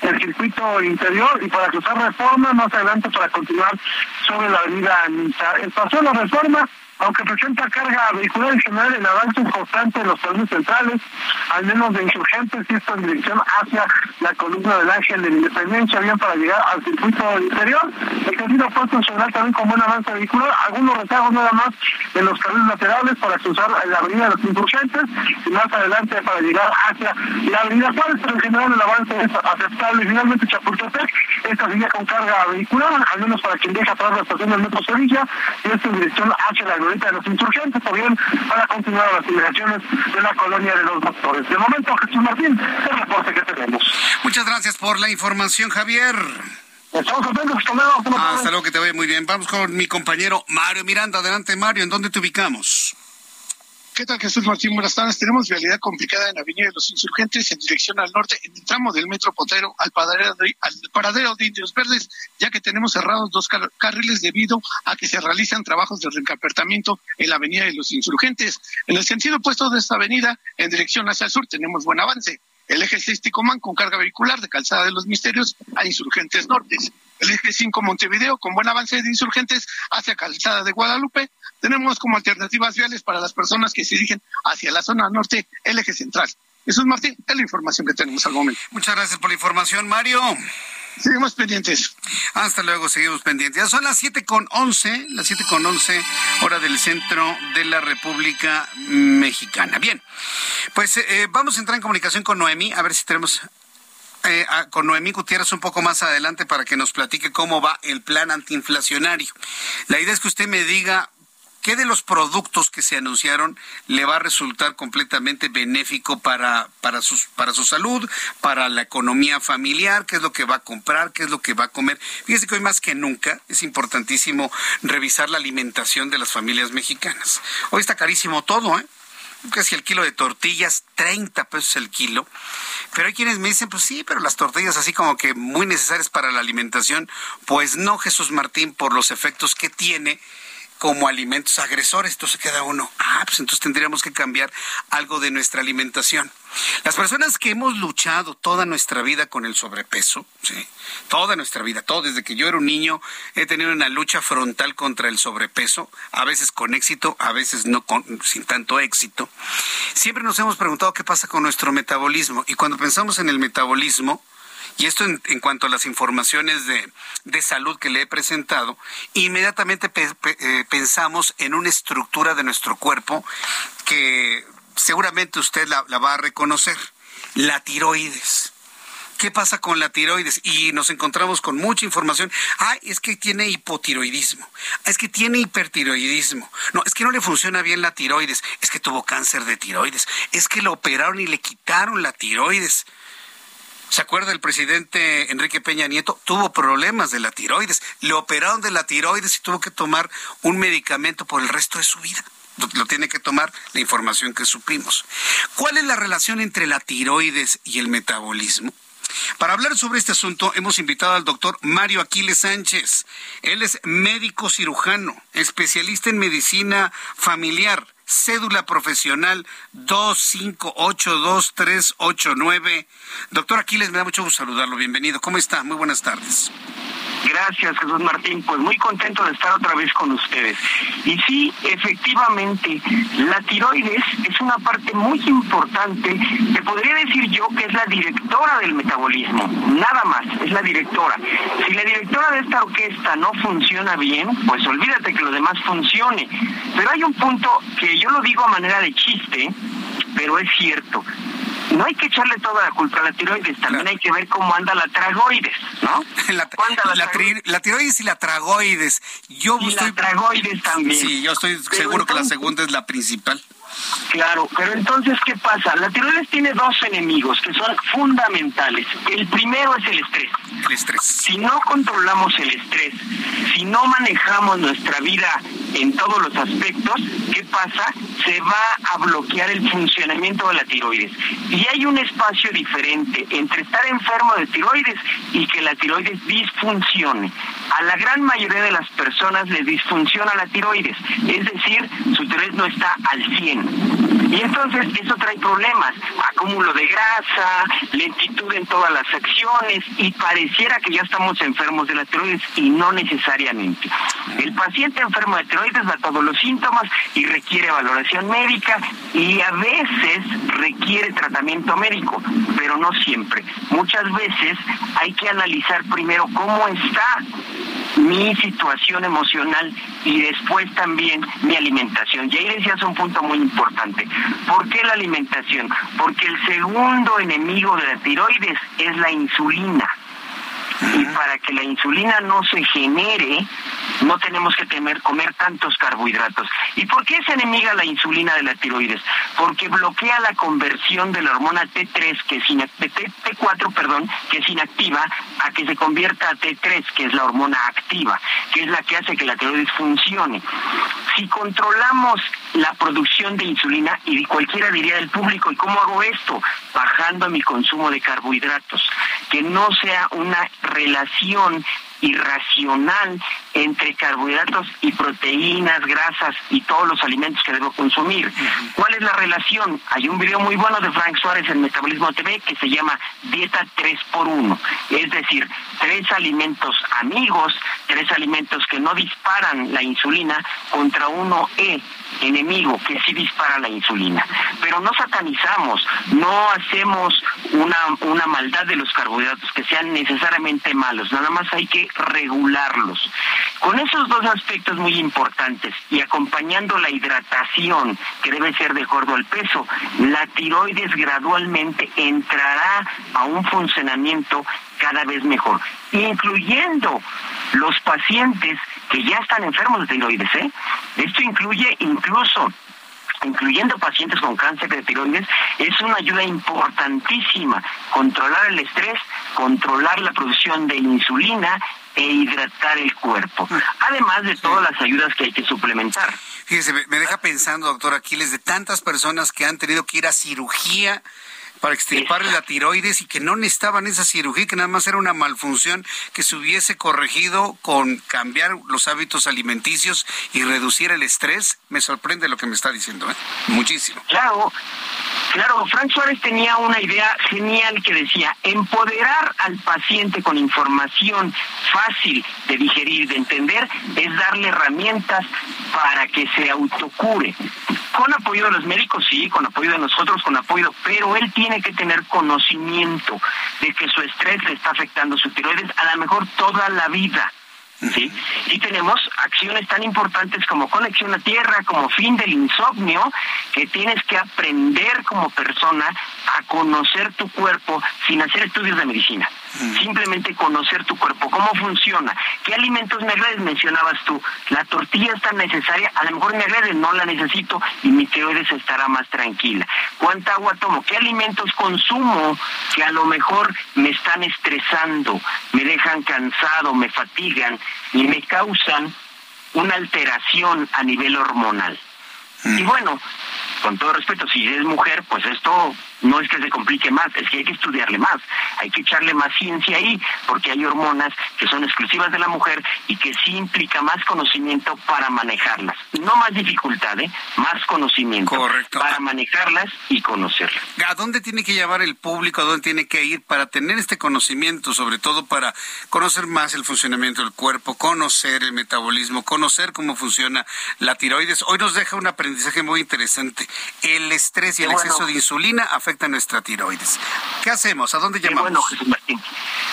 el circuito interior y para cruzar Reforma más adelante para continuar sobre la avenida Anita. El Paseo de la Reforma aunque presenta carga vehicular general, el avance constante en los caminos centrales, al menos de insurgentes, y esto en dirección hacia la columna del Ángel de la Independencia, bien para llegar al circuito interior. El camino en general también con buen avance vehicular, algunos rezagos nada más en los caminos laterales para cruzar la avenida de los insurgentes y más adelante para llegar hacia la avenida Juárez, pero en general el avance es aceptable. Finalmente Chapultepec, esta sigue con carga vehicular, al menos para quien deja atrás la estación del Metro Sevilla, y esto en dirección hacia la de los insurgentes o bien para continuar las celebraciones de la colonia de los doctores. De momento, Jesús Martín, el reporte que tenemos.
Muchas gracias por la información, Javier.
Estamos contentos,
hasta luego. que te vaya muy bien. Vamos con mi compañero Mario Miranda. Adelante, Mario, ¿en dónde te ubicamos?
¿Qué tal, Jesús Martín? Buenas tardes. Tenemos realidad complicada en Avenida de los Insurgentes en dirección al norte, en el tramo del Metro Potero al paradero de, al paradero de Indios Verdes, ya que tenemos cerrados dos carriles debido a que se realizan trabajos de reencarpertamiento en la Avenida de los Insurgentes. En el sentido opuesto de esta avenida, en dirección hacia el sur, tenemos buen avance. El eje 6 Ticomán con carga vehicular de Calzada de los Misterios a Insurgentes Nortes el eje 5 Montevideo con buen avance de insurgentes hacia Calzada de Guadalupe. Tenemos como alternativas viales para las personas que se dirigen hacia la zona norte el eje central. Jesús Martín, es la información que tenemos al momento.
Muchas gracias por la información, Mario.
Seguimos pendientes.
Hasta luego, seguimos pendientes. Ya son las siete con once, las siete con once, hora del centro de la República Mexicana. Bien, pues eh, vamos a entrar en comunicación con Noemí, a ver si tenemos eh, con Noemí Gutiérrez un poco más adelante para que nos platique cómo va el plan antiinflacionario. La idea es que usted me diga ¿Qué de los productos que se anunciaron le va a resultar completamente benéfico para, para, sus, para su salud, para la economía familiar? ¿Qué es lo que va a comprar? ¿Qué es lo que va a comer? Fíjese que hoy más que nunca es importantísimo revisar la alimentación de las familias mexicanas. Hoy está carísimo todo, ¿eh? casi el kilo de tortillas, 30 pesos el kilo. Pero hay quienes me dicen, pues sí, pero las tortillas así como que muy necesarias para la alimentación, pues no, Jesús Martín, por los efectos que tiene como alimentos agresores. Entonces queda uno, ah, pues entonces tendríamos que cambiar algo de nuestra alimentación. Las personas que hemos luchado toda nuestra vida con el sobrepeso, ¿sí? toda nuestra vida, todo desde que yo era un niño, he tenido una lucha frontal contra el sobrepeso, a veces con éxito, a veces no con, sin tanto éxito. Siempre nos hemos preguntado qué pasa con nuestro metabolismo y cuando pensamos en el metabolismo, y esto en, cuanto a las informaciones de, salud que le he presentado, inmediatamente eh, pensamos en una estructura de nuestro cuerpo que seguramente usted la, va a reconocer, la tiroides. ¿Qué pasa con la tiroides? Y nos encontramos con mucha información. Ah, es que tiene hipotiroidismo. Es que tiene hipertiroidismo. No, es que no le funciona bien la tiroides. Es que tuvo cáncer de tiroides. Es que lo operaron y le quitaron la tiroides. ¿Se acuerda el presidente Enrique Peña Nieto? Tuvo problemas de la tiroides. Le operaron de la tiroides y tuvo que tomar un medicamento por el resto de su vida. Lo, tiene que tomar la información que supimos. ¿Cuál es la relación entre la tiroides y el metabolismo? Para hablar sobre este asunto hemos invitado al doctor Mario Aquiles Sánchez. Él es médico cirujano, especialista en medicina familiar cédula profesional 2582389. Doctor Aquiles, me da mucho gusto saludarlo. Bienvenido. ¿Cómo está? Muy buenas tardes.
Gracias, Jesús Martín. Pues muy contento de estar otra vez con ustedes. Y sí, efectivamente, la tiroides es una parte muy importante, te podría decir yo que es la directora del metabolismo, nada más, es la directora. Si la directora de esta orquesta no funciona bien, pues olvídate que lo demás funcione. Pero hay un punto que yo lo digo a manera de chiste, pero es cierto no hay que echarle toda la culpa a la tiroides, también hay que ver cómo anda la tragoides, ¿no? [LAUGHS]
la, la, tiroides y la tragoides. Yo
y la tragoides también.
Sí, yo estoy seguro que la segunda es la principal.
Claro, pero entonces, ¿qué pasa? La tiroides tiene dos enemigos que son fundamentales. El primero es el estrés.
El estrés.
Si no controlamos el estrés, si no manejamos nuestra vida en todos los aspectos, ¿qué pasa? Se va a bloquear el funcionamiento de la tiroides. Y hay un espacio diferente entre estar enfermo de tiroides y que la tiroides disfuncione. A la gran mayoría de las personas les disfunciona la tiroides, es decir, su tiroides no está al 100. Y entonces eso trae problemas, acúmulo de grasa, lentitud en todas las acciones y pareciera que ya estamos enfermos de la tiroides y no necesariamente. El paciente enfermo de tiroides da todos los síntomas y requiere valoración médica y a veces requiere tratamiento médico, pero no siempre. Muchas veces hay que analizar primero cómo está mi situación emocional y después también mi alimentación. Y ahí decías un punto muy importante. ¿Por qué la alimentación? Porque el segundo enemigo de la tiroides es la insulina. Y para que la insulina no se genere, no tenemos que temer comer tantos carbohidratos. ¿Y por qué es enemiga la insulina de la tiroides? Porque bloquea la conversión de la hormona T3, que es T4, perdón, que es inactiva, a que se convierta a T3, que es la hormona activa, que es la que hace que la tiroides funcione. Si controlamos la producción de insulina, y cualquiera diría del público, ¿y cómo hago esto? Bajando mi consumo de carbohidratos, que no sea una relación irracional entre carbohidratos y proteínas, grasas y todos los alimentos que debo consumir. ¿Cuál es la relación? Hay un video muy bueno de Frank Suárez en Metabolismo TV que se llama Dieta 3 por 1 es decir, tres alimentos amigos, tres alimentos que no disparan la insulina contra uno E enemigo que sí dispara la insulina. Pero no satanizamos, no hacemos una, una maldad de los carbohidratos que sean necesariamente malos, nada más hay que regularlos. Con esos dos aspectos muy importantes y acompañando la hidratación, que debe ser de acuerdo al peso, la tiroides gradualmente entrará a un funcionamiento cada vez mejor, incluyendo los pacientes que ya están enfermos de tiroides. ¿eh? Esto incluye incluso incluyendo pacientes con cáncer de tiroides, es una ayuda importantísima. Controlar el estrés, controlar la producción de insulina e hidratar el cuerpo. Además de todas las ayudas que hay que suplementar.
Fíjese, me deja pensando, doctor Aquiles, de tantas personas que han tenido que ir a cirugía para extirparle la tiroides y que no necesitaban esa cirugía, que nada más era una malfunción que se hubiese corregido con cambiar los hábitos alimenticios y reducir el estrés. Me sorprende lo que me está diciendo, ¿eh? muchísimo.
Claro, claro, Frank Suárez tenía una idea genial que decía, empoderar al paciente con información fácil de digerir, de entender, es darle herramientas para que se autocure. Con apoyo de los médicos, sí, con apoyo de nosotros, con apoyo, pero él tiene tiene que tener conocimiento de que su estrés le está afectando su tiroides a lo mejor toda la vida. ¿sí? Y tenemos acciones tan importantes como conexión a tierra, como fin del insomnio, que tienes que aprender como persona a conocer tu cuerpo sin hacer estudios de medicina. Simplemente conocer tu cuerpo, cómo funciona, qué alimentos me agredes, mencionabas tú. La tortilla es tan necesaria, a lo mejor me agrede, no la necesito y mi tiroides estará más tranquila. ¿Cuánta agua tomo? ¿Qué alimentos consumo que a lo mejor me están estresando, me dejan cansado, me fatigan? y me causan una alteración a nivel hormonal. Mm. Y bueno, con todo respeto, si es mujer, pues esto no es que se complique más, es que hay que estudiarle más, hay que echarle más ciencia ahí, porque hay hormonas que son exclusivas de la mujer y que sí implica más conocimiento para manejarlas. No más dificultad, ¿eh? más conocimiento para manejarlas y conocerlas.
¿A dónde tiene que llevar el público, a dónde tiene que ir para tener este conocimiento, sobre todo para conocer más el funcionamiento del cuerpo, conocer el metabolismo, conocer cómo funciona la tiroides? Hoy nos deja un aprendizaje muy interesante. El estrés y el exceso de insulina afecta nuestra tiroides. ¿Qué hacemos? ¿A dónde llamamos?
bueno, Jesús Martín.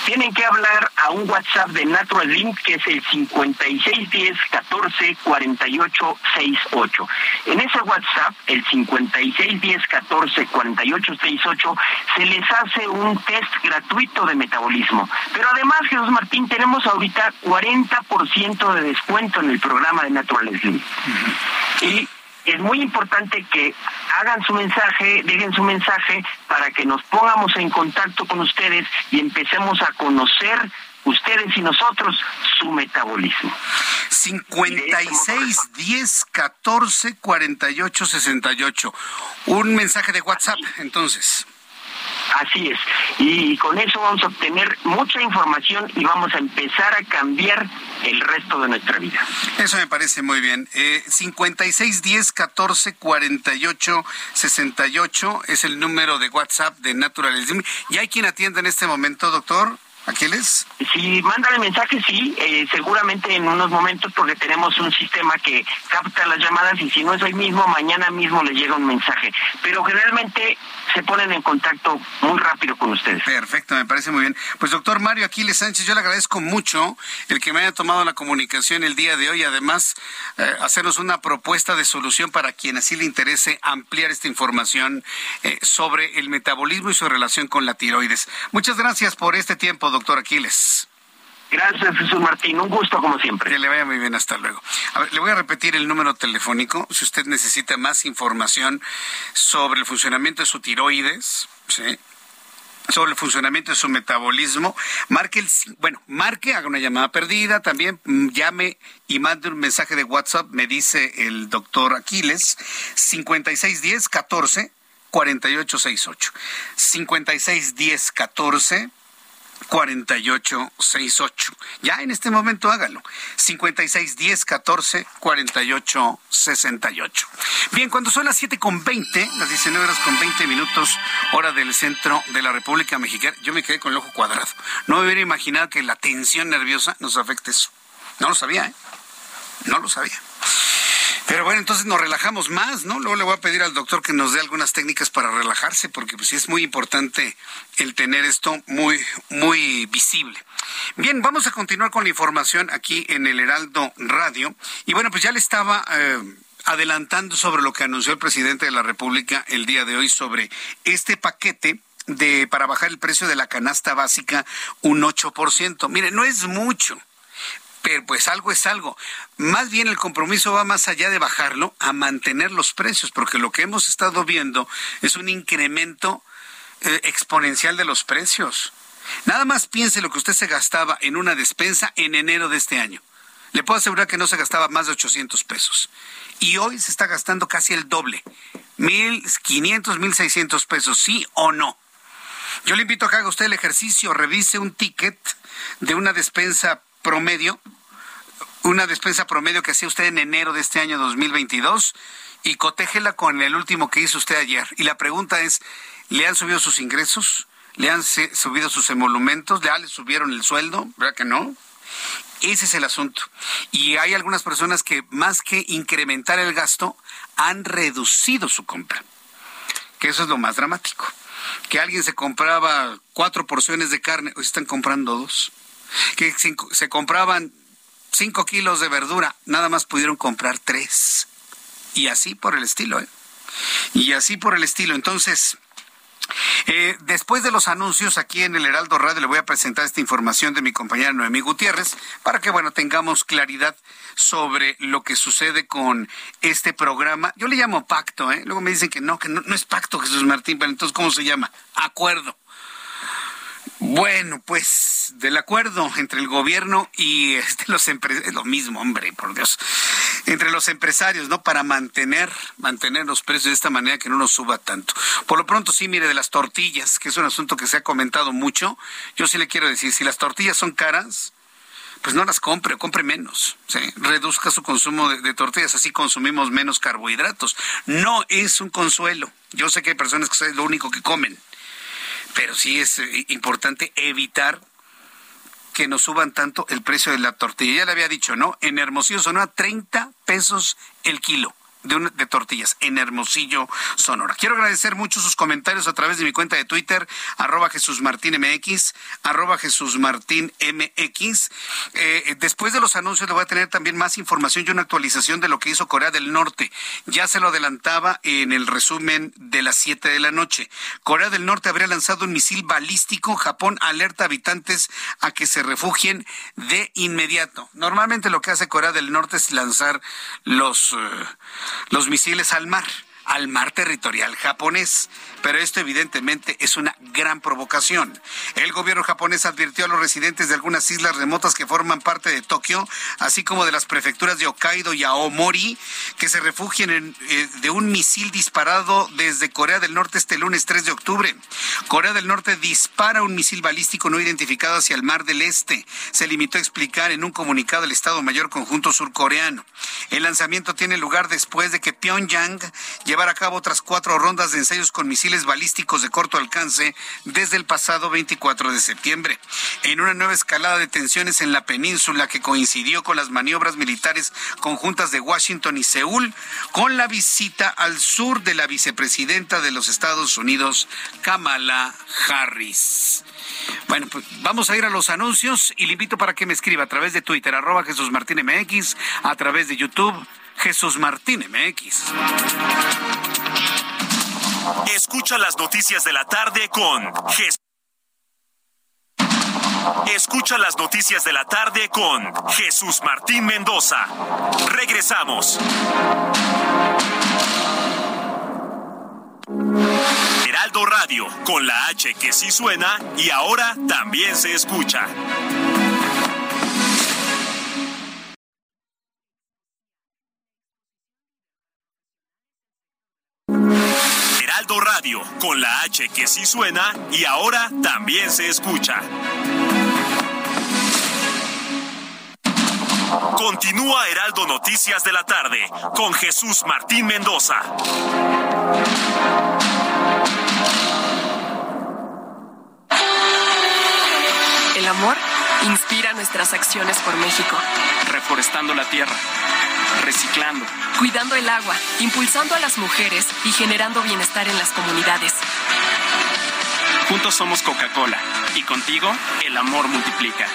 Tienen que hablar a un WhatsApp de Natural Link que es el 5610 14 48 68. En ese WhatsApp, el 5610 14 48 68, se les hace un test gratuito de metabolismo. Pero además, Jesús Martín, tenemos ahorita 40% de descuento en el programa de Natural Link. Y es muy importante que hagan su mensaje, dejen su mensaje para que nos pongamos en contacto con ustedes y empecemos a conocer ustedes y nosotros su metabolismo.
56 10 14 48 68. Un mensaje de WhatsApp, entonces.
Así es. Y con eso vamos a obtener mucha información y vamos a empezar a cambiar el resto de nuestra vida.
Eso me parece muy bien. Eh, 56 10 14 48 68 es el número de WhatsApp de Naturalism. ¿Y hay quien atiende en este momento, doctor? Aquiles?
Si mándale mensaje, sí, eh, seguramente en unos momentos porque tenemos un sistema que capta las llamadas y si no es hoy mismo, mañana mismo le llega un mensaje. Pero generalmente se ponen en contacto muy rápido con ustedes.
Perfecto, me parece muy bien. Pues doctor Mario Aquiles Sánchez, yo le agradezco mucho el que me haya tomado la comunicación el día de hoy, además eh, hacernos una propuesta de solución para quien así le interese ampliar esta información eh, sobre el metabolismo y su relación con la tiroides. Muchas gracias por este tiempo, doctor Aquiles.
Gracias, Jesús Martín. Un gusto, como siempre.
Que le vaya muy bien. Hasta luego. A ver, le voy a repetir el número telefónico. Si usted necesita más información sobre el funcionamiento de su tiroides, ¿sí? sobre el funcionamiento de su metabolismo, marque el, bueno, marque, haga una llamada perdida, también mm, llame y mande un mensaje de WhatsApp, me dice el doctor Aquiles, 5610 14 4868. 5610 14 4868. Ya en este momento hágalo. 5610 14 48 68. Bien, cuando son las 7 con 20, las 19 horas con 20 minutos, hora del centro de la República Mexicana, yo me quedé con el ojo cuadrado. No me hubiera imaginado que la tensión nerviosa nos afecte eso. No lo sabía, ¿eh? No lo sabía. Pero bueno, entonces nos relajamos más, ¿no? Luego le voy a pedir al doctor que nos dé algunas técnicas para relajarse, porque pues sí es muy importante el tener esto muy, muy visible. Bien, vamos a continuar con la información aquí en el Heraldo Radio. Y bueno, pues ya le estaba eh, adelantando sobre lo que anunció el presidente de la República el día de hoy sobre este paquete de para bajar el precio de la canasta básica un 8%. Mire, no es mucho pero pues algo es algo. Más bien el compromiso va más allá de bajarlo a mantener los precios, porque lo que hemos estado viendo es un incremento eh, exponencial de los precios. Nada más piense lo que usted se gastaba en una despensa en enero de este año. Le puedo asegurar que no se gastaba más de 800 pesos. Y hoy se está gastando casi el doble. 1.500, 1.600 pesos, sí o no. Yo le invito a que haga usted el ejercicio, revise un ticket de una despensa promedio, una despensa promedio que hacía usted en enero de este año 2022 y cotéjela con el último que hizo usted ayer. Y la pregunta es, ¿le han subido sus ingresos? ¿Le han subido sus emolumentos? ¿Le subieron el sueldo? ¿Verdad que no? Ese es el asunto. Y hay algunas personas que más que incrementar el gasto, han reducido su compra. Que eso es lo más dramático. Que alguien se compraba cuatro porciones de carne, hoy están comprando dos que se compraban cinco kilos de verdura, nada más pudieron comprar tres. Y así por el estilo, ¿eh? Y así por el estilo. Entonces, eh, después de los anuncios aquí en el Heraldo Radio le voy a presentar esta información de mi compañera Noemí Gutiérrez para que bueno tengamos claridad sobre lo que sucede con este programa. Yo le llamo pacto, ¿eh? Luego me dicen que no, que no, no es pacto Jesús Martín, pero entonces ¿cómo se llama? Acuerdo. Bueno, pues del acuerdo entre el gobierno y este, los empresarios, lo mismo, hombre, por Dios, entre los empresarios, ¿no? Para mantener, mantener los precios de esta manera que no nos suba tanto. Por lo pronto, sí, mire, de las tortillas, que es un asunto que se ha comentado mucho, yo sí le quiero decir, si las tortillas son caras, pues no las compre, compre menos, reduzca su consumo de, de, tortillas, así consumimos menos carbohidratos. No es un consuelo. Yo sé que hay personas que es lo único que comen pero sí es eh, importante evitar que nos suban tanto el precio de la tortilla. Ya le había dicho, ¿no? En Hermosillo Sonora, 30 pesos el kilo de, tortillas en Hermosillo, Sonora. Quiero agradecer mucho sus comentarios a través de mi cuenta de Twitter, arroba Jesús Martín MX, arroba Jesús Martín MX. Eh, después de los anuncios le voy a tener también más información y una actualización de lo que hizo Corea del Norte. Ya se lo adelantaba en el resumen de las 7 de la noche. Corea del Norte habría lanzado un misil balístico. Japón alerta a habitantes a que se refugien de inmediato. Normalmente lo que hace Corea del Norte es lanzar los... Eh, los misiles al mar al mar territorial japonés. Pero esto evidentemente es una gran provocación. El gobierno japonés advirtió a los residentes de algunas islas remotas que forman parte de Tokio, así como de las prefecturas de Hokkaido y Aomori, que se refugien en, eh, de un misil disparado desde Corea del Norte este lunes 3 de octubre. Corea del Norte dispara un misil balístico no identificado hacia el mar del Este. Se limitó a explicar en un comunicado el Estado Mayor Conjunto Surcoreano. El lanzamiento tiene lugar después de que Pyongyang llevar a cabo otras cuatro rondas de ensayos con misiles balísticos de corto alcance desde el pasado 24 de septiembre. En una nueva escalada de tensiones en la península que coincidió con las maniobras militares conjuntas de Washington y Seúl, con la visita al sur de la vicepresidenta de los Estados Unidos, Kamala Harris. Bueno, pues vamos a ir a los anuncios y le invito para que me escriba a través de Twitter, arroba Jesús Martín MX, a través de YouTube Jesús Martín MX.
Escucha las noticias de la tarde con Jesús. Escucha las noticias de la tarde con Jesús Martín Mendoza. Regresamos. Heraldo Radio, con la H que sí suena y ahora también se escucha. Heraldo Radio, con la H que sí suena y ahora también se escucha. Continúa Heraldo Noticias de la tarde con Jesús Martín Mendoza.
El amor inspira nuestras acciones por México.
Reforestando la tierra reciclando,
cuidando el agua, impulsando a las mujeres y generando bienestar en las comunidades.
Juntos somos Coca-Cola y contigo el amor multiplica.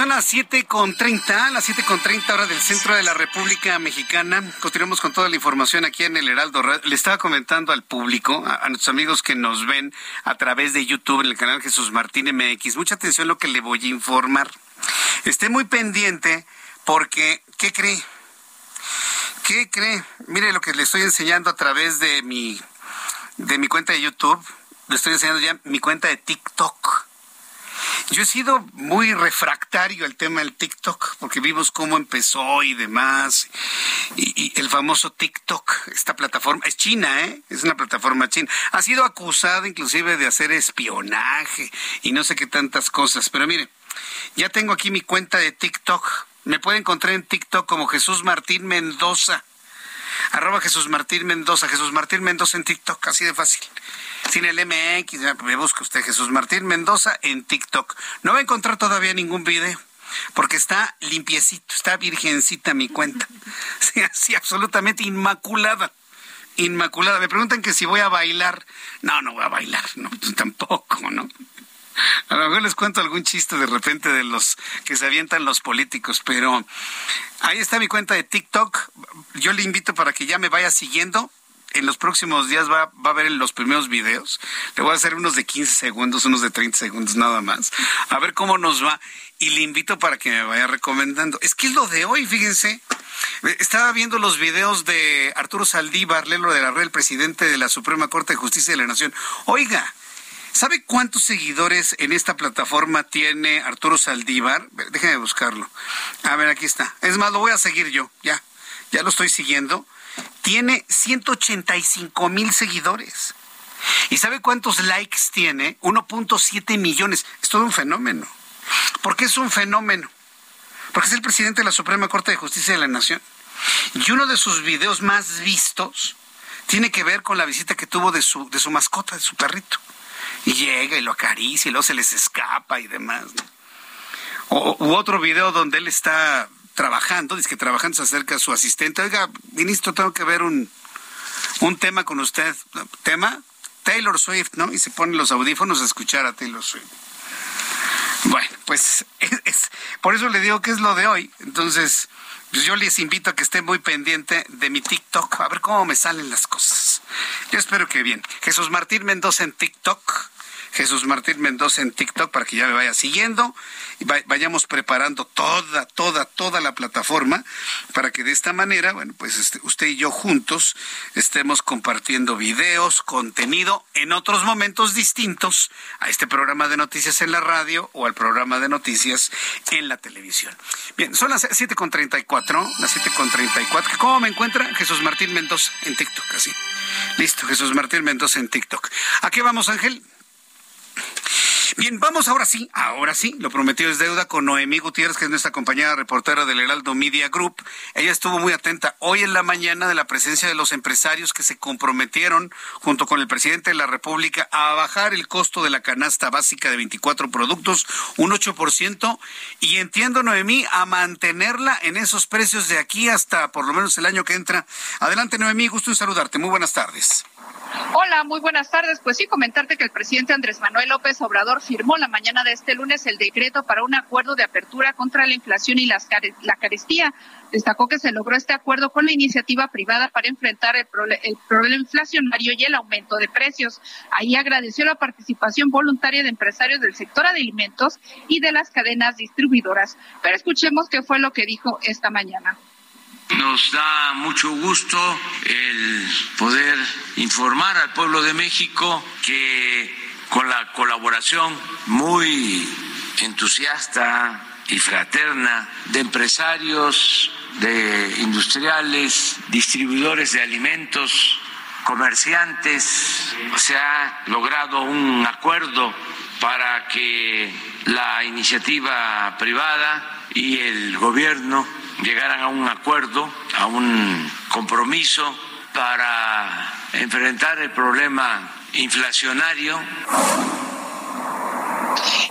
Son las 7 con 30, las 7 con 30 horas del centro de la República Mexicana. Continuamos con toda la información aquí en el Heraldo. Le estaba comentando al público, a, a, nuestros amigos que nos ven a través de YouTube en el canal Jesús Martín MX. Mucha atención lo que le voy a informar. Esté muy pendiente porque, ¿qué cree? ¿Qué cree? Mire lo que le estoy enseñando a través de mi, de mi cuenta de YouTube. Le estoy enseñando ya mi cuenta de TikTok. Yo he sido muy refractario al tema del TikTok, porque vimos cómo empezó y demás. Y, y, el famoso TikTok, esta plataforma, es china, ¿eh? Es una plataforma china. Ha sido acusada inclusive de hacer espionaje y no sé qué tantas cosas. Pero mire, ya tengo aquí mi cuenta de TikTok. Me puede encontrar en TikTok como Jesús Martín Mendoza. Arroba Jesús Martín Mendoza. Jesús Martín Mendoza en TikTok, así de fácil sin el MX, me busca usted Jesús Martín Mendoza en TikTok. No va a encontrar todavía ningún video porque está limpiecito, está virgencita mi cuenta. [LAUGHS] Sí, así absolutamente inmaculada. Inmaculada. Me preguntan que si voy a bailar. No, no voy a bailar, no, tampoco, ¿no? A lo mejor les cuento algún chiste de repente de los que se avientan los políticos, pero ahí está mi cuenta de TikTok. Yo le invito para que ya me vaya siguiendo en los próximos días va, va, a ver los primeros videos. Le voy a hacer unos de 15 segundos, unos de 30 segundos nada más. A ver cómo nos va. Y le invito para que me vaya recomendando. Es que es lo de hoy, fíjense. Estaba viendo los videos de Arturo Saldívar, Lelo de la Red, el presidente de la Suprema Corte de Justicia de la Nación. Oiga, ¿sabe cuántos seguidores en esta plataforma tiene Arturo Saldívar? Déjeme buscarlo. A ver, aquí está. Es más, lo voy a seguir yo. Ya, ya lo estoy siguiendo tiene 185 mil seguidores. ¿Y sabe cuántos likes tiene? 1.7 millones. Es todo un fenómeno. ¿Por qué es un fenómeno? Porque es el presidente de la Suprema Corte de Justicia de la Nación. Y uno de sus videos más vistos tiene que ver con la visita que tuvo de su, de su mascota, de su perrito. Y llega y lo acaricia y luego se les escapa y demás. O, u otro video donde él está trabajando, dice que trabajando se acerca a su asistente. Oiga, ministro, tengo que ver un, un tema con usted. ¿Tema? Taylor Swift, ¿no? Y se pone los audífonos a escuchar a Taylor Swift. Bueno, pues [LAUGHS] es, es, por eso le digo que es lo de hoy. Entonces, pues yo les invito a que estén muy pendiente de mi TikTok, a ver cómo me salen las cosas. Yo espero que bien. Jesús Martín Mendoza en TikTok. Jesús Martín Mendoza en TikTok para que ya me vaya siguiendo y vayamos preparando toda, toda, toda la plataforma para que de esta manera, bueno, pues este, usted y yo juntos estemos compartiendo videos, contenido en otros momentos distintos a este programa de noticias en la radio o al programa de noticias en la televisión. Bien, son las 7.34, las 7.34. ¿Cómo me encuentra Jesús Martín Mendoza en TikTok? Así. Listo, Jesús Martín Mendoza en TikTok. ¿A qué vamos, Ángel? Bien, vamos ahora sí, ahora sí, lo prometido es deuda con Noemí Gutiérrez, que es nuestra compañera reportera del Heraldo Media Group. Ella estuvo muy atenta hoy en la mañana de la presencia de los empresarios que se comprometieron junto con el presidente de la República a bajar el costo de la canasta básica de 24 productos un 8% y entiendo, Noemí, a mantenerla en esos precios de aquí hasta por lo menos el año que entra. Adelante, Noemí, gusto en saludarte. Muy buenas tardes.
Hola, muy buenas tardes. Pues sí, comentarte que el presidente Andrés Manuel López Obrador firmó la mañana de este lunes el decreto para un acuerdo de apertura contra la inflación y las la carestía. Destacó que se logró este acuerdo con la iniciativa privada para enfrentar el, el, problema inflacionario y el aumento de precios. Ahí agradeció la participación voluntaria de empresarios del sector de alimentos y de las cadenas distribuidoras. Pero escuchemos qué fue lo que dijo esta mañana.
Nos da mucho gusto el poder informar al pueblo de México que con la colaboración muy entusiasta y fraterna de empresarios, de industriales, distribuidores de alimentos, comerciantes, se ha logrado un acuerdo para que la iniciativa privada y el gobierno llegaran a un acuerdo, a un compromiso para enfrentar el problema inflacionario.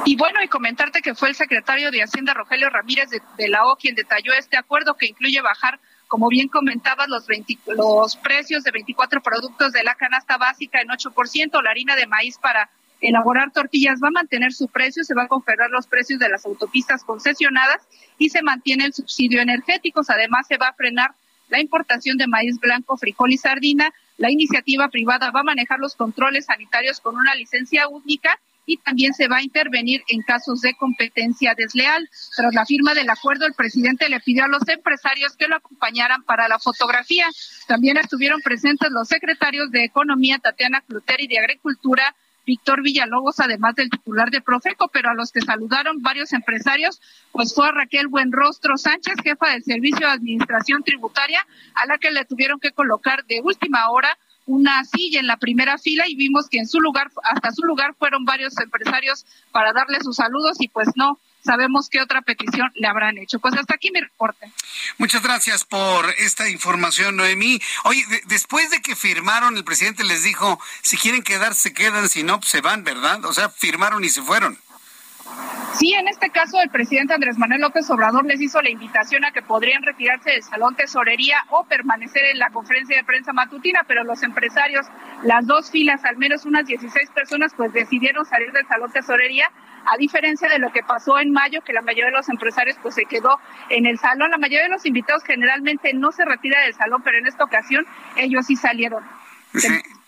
Y bueno, y comentarte que fue el secretario de Hacienda, Rogelio Ramírez de, la O, quien detalló este acuerdo que incluye bajar, como bien comentabas, los, los precios de 24 productos de la canasta básica en 8%, la harina de maíz para elaborar tortillas va a mantener su precio, se van a congelar los precios de las autopistas concesionadas y se mantiene el subsidio energético. Además, se va a frenar la importación de maíz blanco, frijol y sardina. La iniciativa privada va a manejar los controles sanitarios con una licencia única y también se va a intervenir en casos de competencia desleal. Tras la firma del acuerdo, el presidente le pidió a los empresarios que lo acompañaran para la fotografía. También estuvieron presentes los secretarios de Economía, Tatiana Cluter, y de Agricultura, Víctor Villalobos, además del titular de Profeco, pero a los que saludaron varios empresarios, pues fue a Raquel Buenrostro Sánchez, jefa del Servicio de Administración Tributaria, a la que le tuvieron que colocar de última hora una silla en la primera fila y vimos que en su lugar, hasta su lugar fueron varios empresarios para darle sus saludos y pues no, sabemos qué otra petición le habrán hecho. Pues hasta aquí mi reporte.
Muchas gracias por esta información, Noemí. Oye, después de que firmaron, el presidente les dijo, si quieren quedarse, quedan, si no, pues se van, ¿verdad? O sea, firmaron y se fueron.
Sí, en este caso el presidente Andrés Manuel López Obrador les hizo la invitación a que podrían retirarse del Salón Tesorería o permanecer en la conferencia de prensa matutina, pero los empresarios, las dos filas, al menos unas 16 personas, pues decidieron salir del Salón Tesorería, a diferencia de lo que pasó en mayo, que la mayoría de los empresarios pues se quedó en el salón. La mayoría de los invitados generalmente no se retira del salón, pero en esta ocasión ellos sí salieron.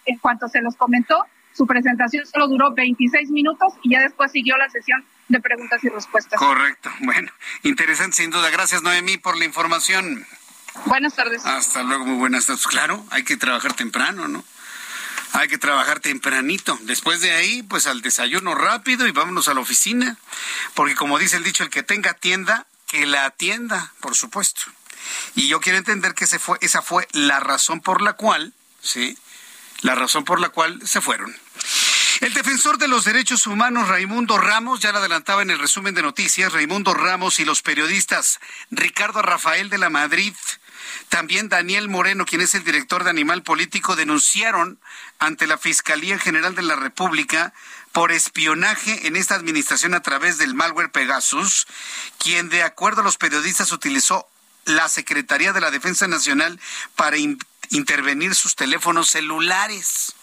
En cuanto se los comentó, su presentación solo duró 26 minutos y ya después siguió la sesión de preguntas y respuestas.
Correcto. Bueno, interesante sin duda. Gracias, Noemí, por la información.
Buenas tardes.
Hasta luego, muy buenas tardes. Claro, hay que trabajar temprano, ¿no? Hay que trabajar tempranito. Después de ahí, pues al desayuno rápido y vámonos a la oficina. Porque como dice el dicho, el que tenga tienda, que la atienda, por supuesto. Y yo quiero entender que ese fue, esa fue la razón por la cual, ¿sí? La razón por la cual se fueron. El defensor de los derechos humanos Raimundo Ramos, ya lo adelantaba en el resumen de noticias, Raimundo Ramos y los periodistas Ricardo Rafael de la Madrid, también Daniel Moreno, quien es el director de Animal Político, denunciaron ante la Fiscalía General de la República por espionaje en esta administración a través del malware Pegasus, quien de acuerdo a los periodistas utilizó la Secretaría de la Defensa Nacional para intervenir sus teléfonos celulares.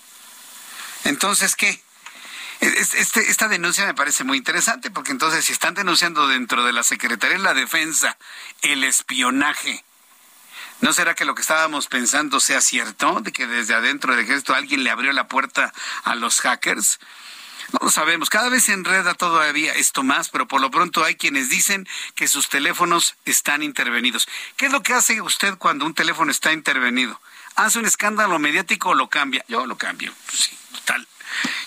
Entonces, ¿qué? Este, esta denuncia me parece muy interesante porque entonces si están denunciando dentro de la Secretaría de la Defensa el espionaje, ¿no será que lo que estábamos pensando sea cierto? De que desde adentro del ejército alguien le abrió la puerta a los hackers. No lo sabemos, cada vez se enreda todavía esto más, pero por lo pronto hay quienes dicen que sus teléfonos están intervenidos. ¿Qué es lo que hace usted cuando un teléfono está intervenido? ¿Hace un escándalo mediático o lo cambia? Yo lo cambio, sí, tal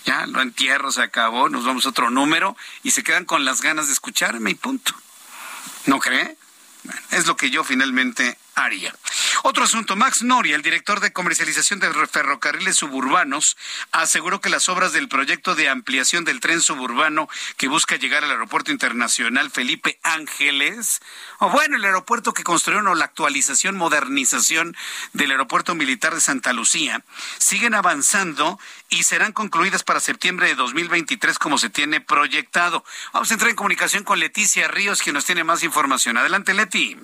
ya lo entierro, se acabó, nos vamos a otro número y se quedan con las ganas de escucharme y punto. ¿No cree? es lo que yo finalmente Otro asunto, Max Noria, el director de comercialización de ferrocarriles suburbanos, aseguró que las obras del proyecto de ampliación del tren suburbano que busca llegar al aeropuerto internacional Felipe Ángeles, o bueno, el aeropuerto que construyeron o la actualización, modernización del aeropuerto militar de Santa Lucía, siguen avanzando y serán concluidas para septiembre de 2023 como se tiene proyectado. Vamos a entrar en comunicación con Leticia Ríos, quien nos tiene más información. Adelante, Leti.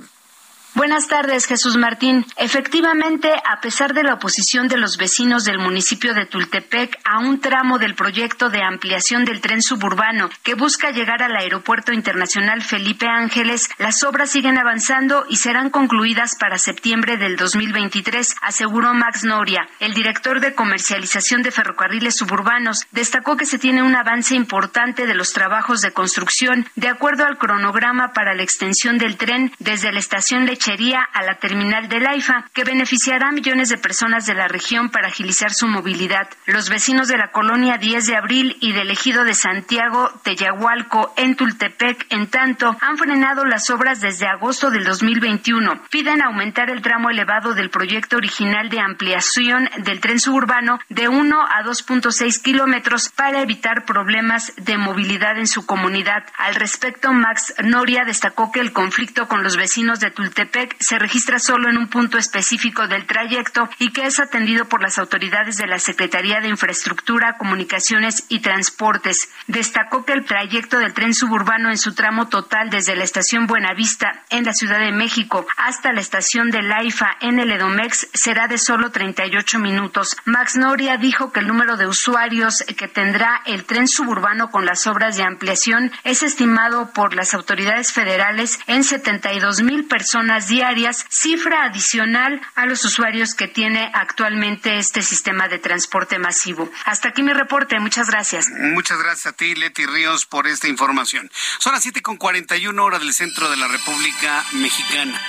Buenas tardes, Jesús Martín. Efectivamente, a pesar de la oposición de los vecinos del municipio de Tultepec a un tramo del proyecto de ampliación del tren suburbano que busca llegar al Aeropuerto Internacional Felipe Ángeles, las obras siguen avanzando y serán concluidas para septiembre del 2023, aseguró Max Noria. El director de comercialización de ferrocarriles suburbanos destacó que se tiene un avance importante de los trabajos de construcción de acuerdo al cronograma para la extensión del tren desde la estación Leche a la terminal del AIFA, que beneficiará a millones de personas de la región para agilizar su movilidad. Los vecinos de la colonia 10 de abril y del ejido de Santiago, Teyahualco, en Tultepec, en tanto, han frenado las obras desde agosto del 2021. Piden aumentar el tramo elevado del proyecto original de ampliación del tren suburbano de 1 a 2.6 kilómetros para evitar problemas de movilidad en su comunidad. Al respecto, Max Noria destacó que el conflicto con los vecinos de Tultepec Se registra solo en un punto específico del trayecto y que es atendido por las autoridades de la Secretaría de Infraestructura, Comunicaciones y Transportes. Destacó que el trayecto del tren suburbano en su tramo total desde la estación Buenavista en la Ciudad de México hasta la estación de Laifa en el Edomex será de solo 38 minutos. Max Noria dijo que el número de usuarios que tendrá el tren suburbano con las obras de ampliación es estimado por las autoridades federales en 72 mil personas diarias, cifra adicional a los usuarios que tiene actualmente este sistema de transporte masivo. Hasta aquí mi reporte. Muchas gracias.
Muchas gracias a ti, Leti Ríos, por esta información. Son las 7 con 41 horas del centro de la República Mexicana.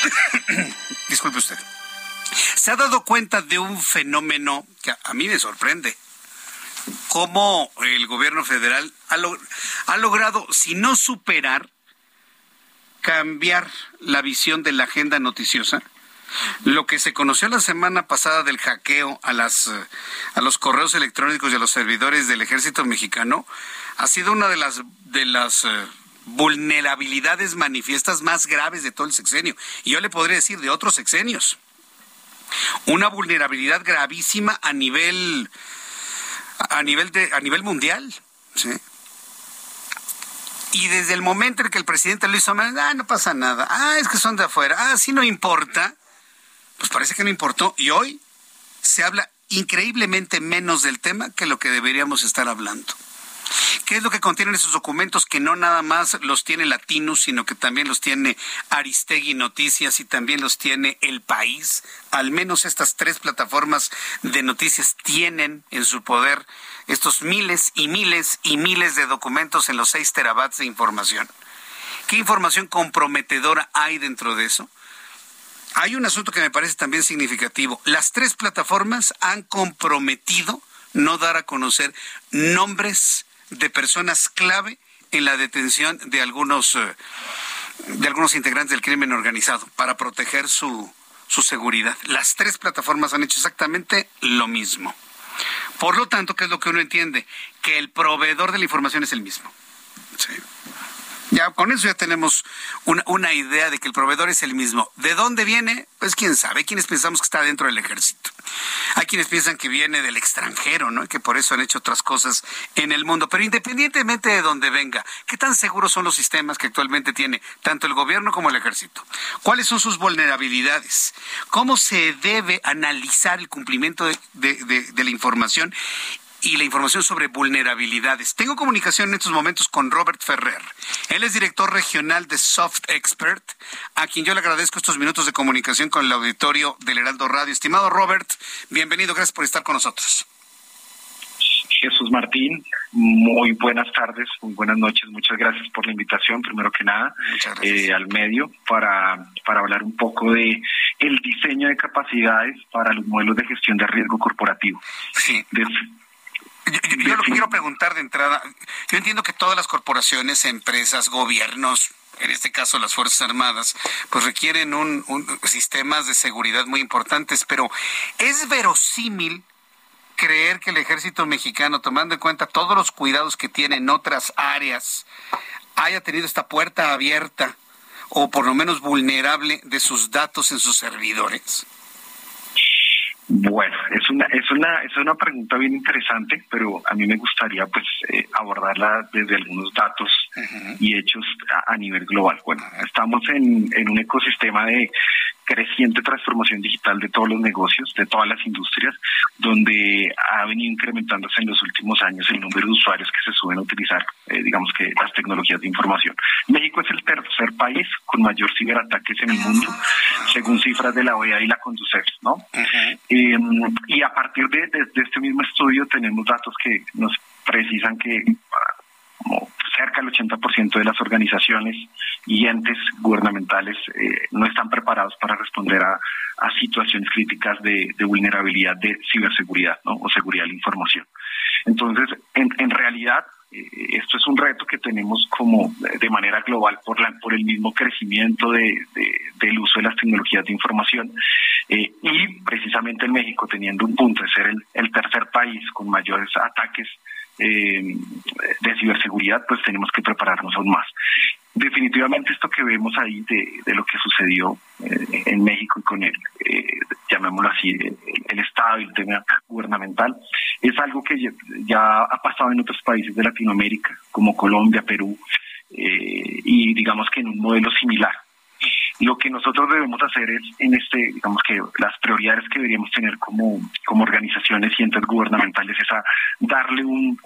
[COUGHS] Disculpe usted. Se ha dado cuenta de un fenómeno que a mí me sorprende. Cómo el gobierno federal ha logrado, si no superar, cambiar la visión de la agenda noticiosa. Lo que se conoció la semana pasada del hackeo a las a los correos electrónicos y a los servidores del ejército mexicano ha sido una de las de las eh, vulnerabilidades manifiestas más graves de todo el sexenio. Y yo le podría decir de otros sexenios. Una vulnerabilidad gravísima a nivel a nivel de a nivel mundial, ¿sí? Y desde el momento en que el presidente lo hizo, ah, no pasa nada, ah, es que son de afuera, ah, sí no importa, pues parece que no importó. Y hoy se habla increíblemente menos del tema que lo que deberíamos estar hablando. ¿Qué es lo que contienen esos documentos que no nada más los tiene Latinus, sino que también los tiene Aristegui Noticias y también los tiene El País? Al menos estas tres plataformas de noticias tienen en su poder estos miles y miles y miles de documentos en los seis terabytes de información. ¿Qué información comprometedora hay dentro de eso? Hay un asunto que me parece también significativo. Las tres plataformas han comprometido no dar a conocer nombres de personas clave en la detención de algunos eh, de algunos integrantes del crimen organizado para proteger su, su seguridad. Las tres plataformas han hecho exactamente lo mismo. Por lo tanto, ¿qué es lo que uno entiende? Que el proveedor de la información es el mismo. Sí. Ya con eso ya tenemos una, idea de que el proveedor es el mismo. ¿De dónde viene? Pues quién sabe. Hay quienes pensamos que está dentro del ejército. Hay quienes piensan que viene del extranjero, ¿no? Que por eso han hecho otras cosas en el mundo. Pero independientemente de dónde venga, ¿qué tan seguros son los sistemas que actualmente tiene tanto el gobierno como el ejército? ¿Cuáles son sus vulnerabilidades? ¿Cómo se debe analizar el cumplimiento de, de la información? Y la información sobre vulnerabilidades. Tengo comunicación en estos momentos con Robert Ferrer. Él es director regional de Soft Expert, a quien yo le agradezco estos minutos de comunicación con el auditorio del Heraldo Radio. Estimado Robert, bienvenido, gracias por estar con nosotros.
Jesús Martín, muy buenas tardes, muy buenas noches, muchas gracias por la invitación, primero que nada, eh, al medio para, para hablar un poco de el diseño de capacidades para los modelos de gestión de riesgo corporativo.
Sí. Yo, lo que quiero preguntar de entrada, yo entiendo que todas las corporaciones, empresas, gobiernos, en este caso las Fuerzas Armadas, pues requieren un, sistemas de seguridad muy importantes, pero ¿es verosímil creer que el ejército mexicano, tomando en cuenta todos los cuidados que tiene en otras áreas, haya tenido esta puerta abierta o por lo menos vulnerable de sus datos en sus servidores?
Bueno, es una es una es una pregunta bien interesante, pero a mí me gustaría pues eh, abordarla desde algunos datos y hechos a, a, nivel global. Bueno, estamos en, en un ecosistema de creciente transformación digital de todos los negocios, de todas las industrias, donde ha venido incrementándose en los últimos años el número de usuarios que se suben a utilizar, eh, digamos que las tecnologías de información. México es el tercer país con mayor ciberataques en el mundo, según cifras de la OEA y la Conducef, ¿no? Em, y a partir de, de este mismo estudio tenemos datos que nos precisan que como cerca del 80% de las organizaciones y entes gubernamentales eh, no están preparados para responder a, situaciones críticas de, vulnerabilidad de ciberseguridad o seguridad de la información. Entonces, en, realidad, eh, esto es un reto que tenemos como de manera global por, la, por el mismo crecimiento de, del uso de las tecnologías de información eh, y precisamente en México teniendo un punto de ser el, el tercer país con mayores ataques eh, de ciberseguridad, pues tenemos que prepararnos aún más. Definitivamente esto que vemos ahí de, lo que sucedió eh, en México y con el, eh, llamémoslo así, el, Estado y el tema gubernamental, es algo que ya, ha pasado en otros países de Latinoamérica, como Colombia, Perú, eh, y digamos que en un modelo similar. Lo que nosotros debemos hacer es, en este, digamos que las prioridades que deberíamos tener como, como organizaciones y entes gubernamentales es a darle un,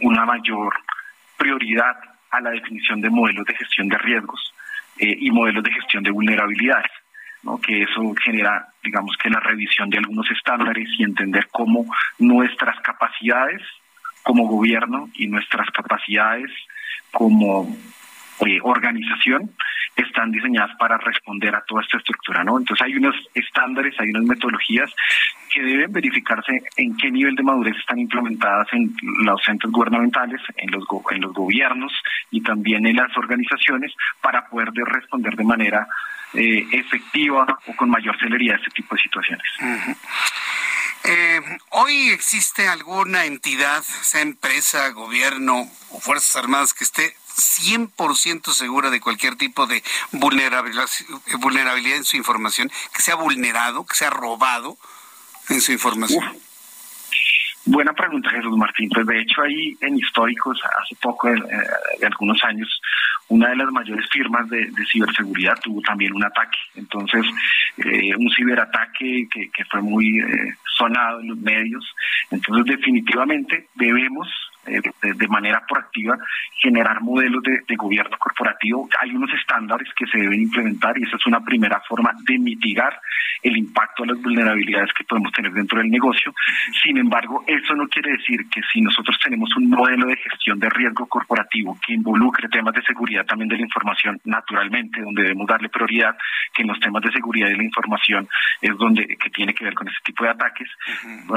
una mayor prioridad a la definición de modelos de gestión de riesgos eh, y modelos de gestión de vulnerabilidades. ¿no? que eso genera, digamos que la revisión de algunos estándares y entender cómo nuestras capacidades como gobierno y nuestras capacidades como eh, organización están diseñadas para responder a toda esta estructura, ¿no? Entonces hay unos estándares, hay unas metodologías que deben verificarse en qué nivel de madurez están implementadas en los centros gubernamentales, en los en los gobiernos y también en las organizaciones para poder responder de manera eh, efectiva o con mayor celeridad a este tipo de situaciones.
Eh, ¿Hoy existe alguna entidad, sea empresa, gobierno o Fuerzas Armadas, que esté 100% segura de cualquier tipo de vulnerabilidad, vulnerabilidad en su información, que sea vulnerado, que sea robado en su información?
Buena pregunta, Jesús Martín. Pues de hecho ahí en históricos, hace poco, eh, de algunos años, una de las mayores firmas de, ciberseguridad tuvo también un ataque. Entonces, eh, un ciberataque que, que fue muy eh, sonado en los medios. Entonces, definitivamente debemos de, manera proactiva generar modelos de, gobierno corporativo. Hay unos estándares que se deben implementar y esa es una primera forma de mitigar el impacto de las vulnerabilidades que podemos tener dentro del negocio. Sin embargo, eso no quiere decir que si nosotros tenemos un modelo de gestión de riesgo corporativo que involucre temas de seguridad también de la información, naturalmente, donde debemos darle prioridad, que en los temas de seguridad de la información es donde que tiene que ver con ese tipo de ataques,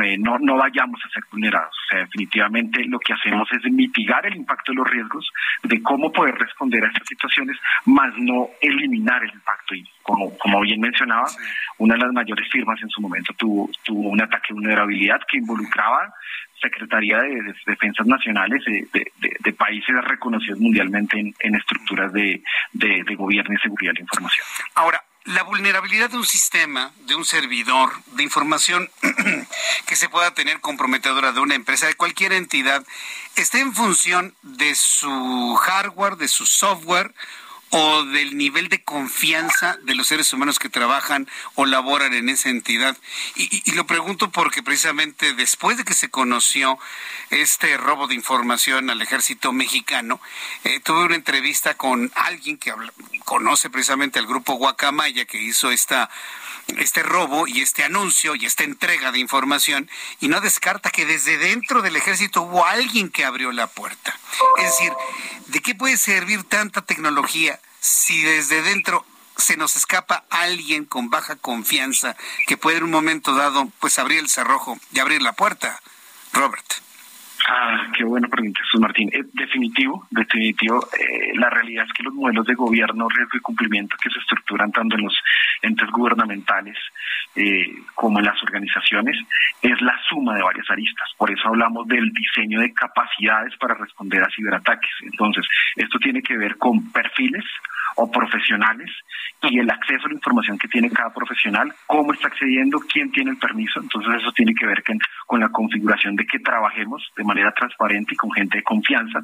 eh, no, no vayamos a ser vulnerados. O sea, definitivamente lo que hacemos es mitigar el impacto de los riesgos, de cómo poder responder a estas situaciones, más no eliminar el impacto. Y como, como bien mencionaba, una de las mayores firmas en su momento tuvo, tuvo un ataque de vulnerabilidad que involucraba Secretaría de, Defensas Nacionales de, países reconocidos mundialmente en, estructuras de, de gobierno y seguridad de la información.
Ahora, la vulnerabilidad de un sistema, de un servidor, de información [CLEARS THROAT] que se pueda tener comprometedora de una empresa, de cualquier entidad, está en función de su hardware, de su software o del nivel de confianza de los seres humanos que trabajan o laboran en esa entidad. Y, lo pregunto porque precisamente después de que se conoció este robo de información al ejército mexicano, eh, tuve una entrevista con alguien que conoce precisamente al grupo Guacamaya que hizo esta este robo y este anuncio y esta entrega de información y no descarta que desde dentro del ejército hubo alguien que abrió la puerta. Es decir, ¿de qué puede servir tanta tecnología si desde dentro se nos escapa alguien con baja confianza que puede en un momento dado pues abrir el cerrojo y abrir la puerta? Robert.
Ah, qué buena pregunta, Jesús Martín. Eh, definitivo, definitivo. Eh, la realidad es que los modelos de gobierno, riesgo y cumplimiento que se estructuran tanto en los entes gubernamentales eh, como en las organizaciones es la suma de varias aristas. Por eso hablamos del diseño de capacidades para responder a ciberataques. Entonces, esto tiene que ver con perfiles o profesionales y el acceso a la información que tiene cada profesional, cómo está accediendo, quién tiene el permiso. Entonces eso tiene que ver con, la configuración de que trabajemos de manera transparente y con gente de confianza.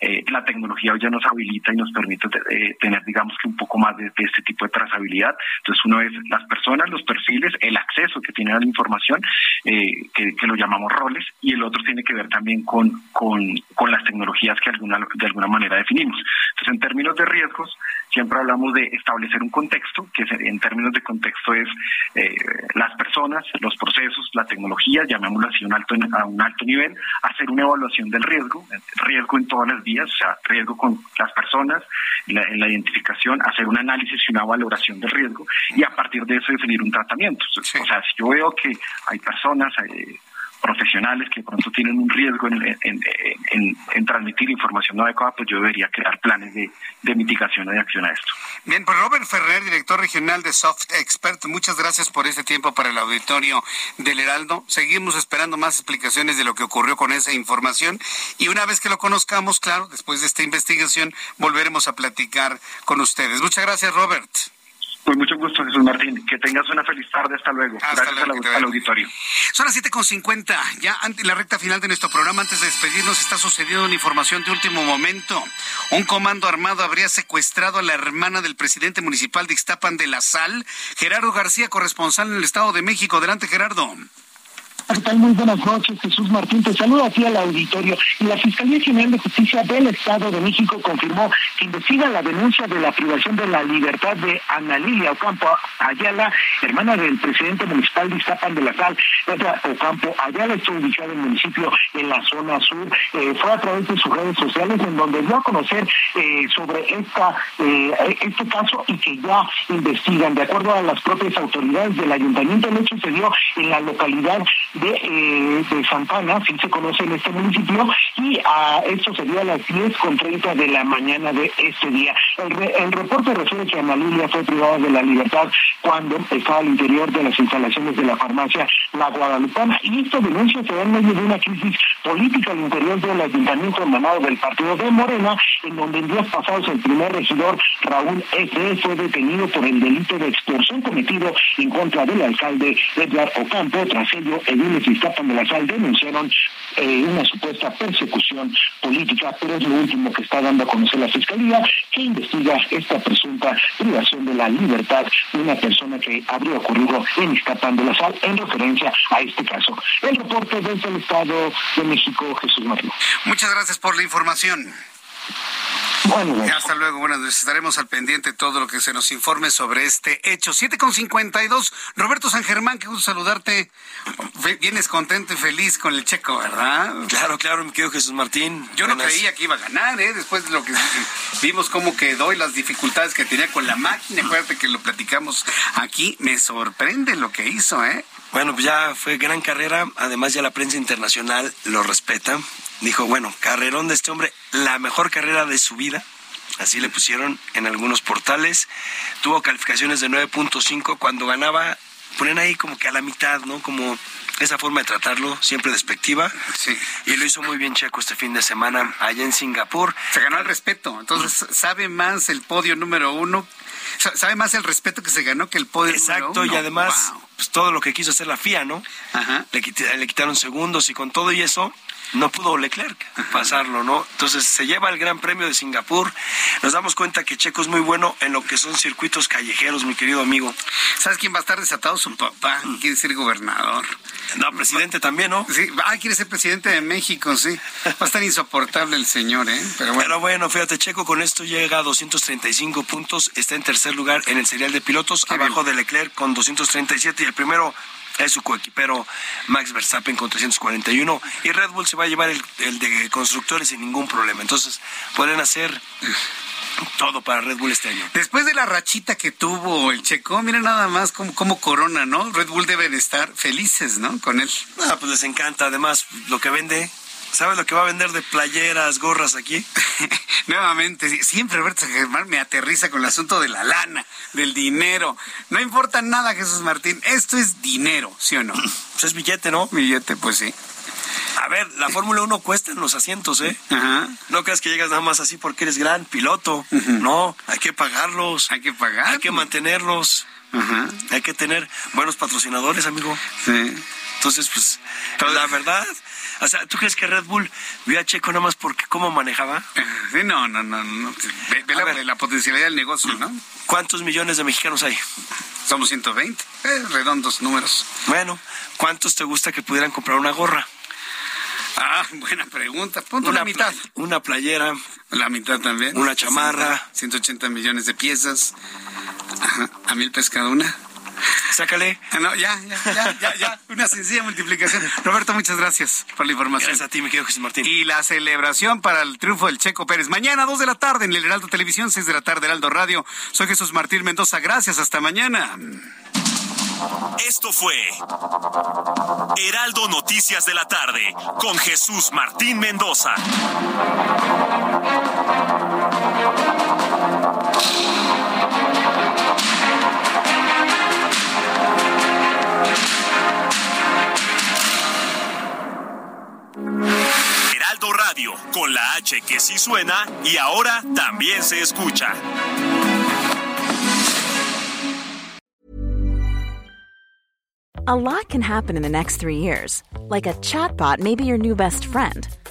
Eh, la tecnología hoy ya nos habilita y nos permite eh, tener, digamos que un poco más de, este tipo de trazabilidad. Entonces uno es las personas, los perfiles, el acceso que tienen a la información, eh, que, lo llamamos roles, y el otro tiene que ver también con, con, con las tecnologías que alguna, de alguna manera definimos. Entonces en términos de riesgos, siempre hablamos de establecer un contexto, que en términos de contexto es eh, las personas, los procesos, la tecnología, llamémoslo así un alto, a un alto nivel, hacer una evaluación del riesgo, riesgo en todas las vías, o sea, riesgo con las personas, en la, identificación, hacer un análisis y una valoración del riesgo y a partir de eso definir un tratamiento. O sea, si yo veo que hay personas, profesionales que pronto tienen un riesgo en, transmitir información no adecuada, pues yo debería crear planes de, de mitigación o de acción a esto.
Bien, pues Robert Ferrer, director regional de Soft Expert, muchas gracias por este tiempo para el auditorio del Heraldo. Seguimos esperando más explicaciones de lo que ocurrió con esa información y una vez que lo conozcamos, claro, después de esta investigación, volveremos a platicar con ustedes. Muchas gracias, Robert.
Pues mucho gusto, Jesús Martín. Que tengas una feliz tarde. Hasta luego.
Hasta Gracias luego, al, auditorio. Son las 7.50. Ya ante la recta final de nuestro programa, antes de despedirnos, está sucediendo una información de último momento. Un comando armado habría secuestrado a la hermana del presidente municipal de Ixtapan de la Sal, Gerardo García, corresponsal en el Estado de México. Adelante, Gerardo.
¿Qué tal? Muy buenas noches, Jesús Martín. Te saludo aquí al auditorio. La Fiscalía General de Justicia del Estado de México confirmó que investiga la denuncia de la privación de la libertad de Ana Lilia Ocampo Ayala, hermana del presidente municipal de Iztapan de la Sal. Ocampo Ayala está ubicada en el municipio en la zona sur. Eh, fue a través de sus redes sociales en donde dio a conocer eh, sobre esta eh, este caso y que ya investigan. De acuerdo a las propias autoridades del ayuntamiento, el hecho se dio en la localidad de, eh, de Santana, si se conoce en este municipio, y a esto sería a las 10 con 30 de la mañana de este día. El, reporte refiere que Ana Lilia fue privada de la libertad cuando estaba al interior de las instalaciones de la farmacia La Guadalupana, y esta denuncia se da en medio de una crisis política al interior del ayuntamiento hermanado del partido de Morena, en donde en días pasados el primer regidor Raúl F. fue detenido por el delito de extorsión cometido en contra del alcalde Edgar Ocampo, tras ello el y Iztapan de la Sal denunciaron eh, una supuesta persecución política, pero es lo último que está dando a conocer la Fiscalía, que investiga esta presunta privación de la libertad de una persona que habría ocurrido en Iztapan de la Sal en referencia a este caso. El reporte desde el Estado de México, Jesús Martín.
Muchas gracias por la información. Bueno, hasta luego, buenas noches. Estaremos al pendiente de todo lo que se nos informe sobre este hecho. 7 con 52. Roberto San Germán, qué gusto saludarte. Vienes contento y feliz con el checo, ¿verdad?
Claro, claro, mi querido Jesús Martín.
Yo no creía que iba a ganar, ¿eh? Después de lo que vimos cómo quedó y las dificultades que tenía con la máquina. Acuérdate que lo platicamos aquí. Me sorprende lo que hizo, ¿eh?
Bueno, pues ya fue gran carrera. Además, ya la prensa internacional lo respeta dijo, bueno, carrerón de este hombre, la mejor carrera de su vida. Así le pusieron en algunos portales. Tuvo calificaciones de 9.5 cuando ganaba, ponen ahí como que a la mitad, ¿no? Como esa forma de tratarlo, siempre despectiva. Sí. Y lo hizo muy bien Checo este fin de semana allá en Singapur.
Se ganó el respeto. Entonces, sabe más el podio número uno sabe más el respeto que se ganó que el podio.
Exacto, y además, pues todo lo que quiso hacer la FIA, ¿no? Ajá. Le, le, quitaron segundos y con todo y eso, no pudo Leclerc pasarlo, ¿no? Entonces se lleva el Gran Premio de Singapur. Nos damos cuenta que Checo es muy bueno en lo que son circuitos callejeros, mi querido amigo.
¿Sabes quién va a estar desatado? Su papá. Quiere ser gobernador.
No, presidente también, ¿no?
Sí, ah, quiere ser presidente de México, sí. Va a estar insoportable el señor, ¿eh?
Pero bueno. Pero bueno, fíjate, Checo con esto llega a 235 puntos, está en tercer lugar en el serial de pilotos, abajo de Leclerc con 237 y el primero es su coequipero Max Verstappen con 341 y Red Bull se va a llevar el, de constructores sin ningún problema. Entonces pueden hacer todo para Red Bull este año.
Después de la rachita que tuvo el Checo, mira nada más como, como corona, ¿no? Red Bull deben estar felices, ¿no? Con él.
Ah, pues les encanta. Además, lo que vende ¿Sabes lo que va a vender de playeras, gorras aquí? [LAUGHS]
Nuevamente, siempre Roberto Germán me aterriza con el asunto de la lana, del dinero. No importa nada, Jesús Martín. Esto es dinero, ¿sí o no? [CLEARS THROAT]
Pues es billete, ¿no?
Billete, pues sí.
A ver, la Fórmula 1 cuesta en los asientos, ¿eh? Ajá. No creas que llegas nada más así porque eres gran piloto. No, hay que pagarlos.
Hay que pagar.
Hay que mantenerlos. Ajá. Hay que tener buenos patrocinadores, amigo. Sí. Entonces, pues, la verdad, o sea, ¿tú crees que Red Bull vio a Checo nada más porque cómo manejaba?
Sí, no, no, no. no. Ve, la, potencialidad del negocio, ¿no?
¿Cuántos millones de mexicanos hay?
Somos 120, eh, redondos números.
Bueno, ¿cuántos te gusta que pudieran comprar una gorra?
Ah, buena pregunta. Punto una mitad.
Una playera.
La mitad también.
Una chamarra.
180 millones de piezas. Ajá. A mil pesca una.
Sácale.
No, ya, ya, ya, ya, Una sencilla multiplicación. Roberto, muchas gracias por la información.
Gracias a ti, mi querido Jesús Martín.
Y la celebración para el triunfo del Checo Pérez. Mañana, 2 de la tarde, en el Heraldo Televisión, 6 de la tarde, Heraldo Radio. Soy Jesús Martín Mendoza. Gracias, hasta mañana.
Esto fue Heraldo Noticias de la tarde con Jesús Martín Mendoza. Heraldo Radio, con la H que sí suena y ahora también se escucha.
A lot can happen in the next three years. Like a chatbot may be your new best friend.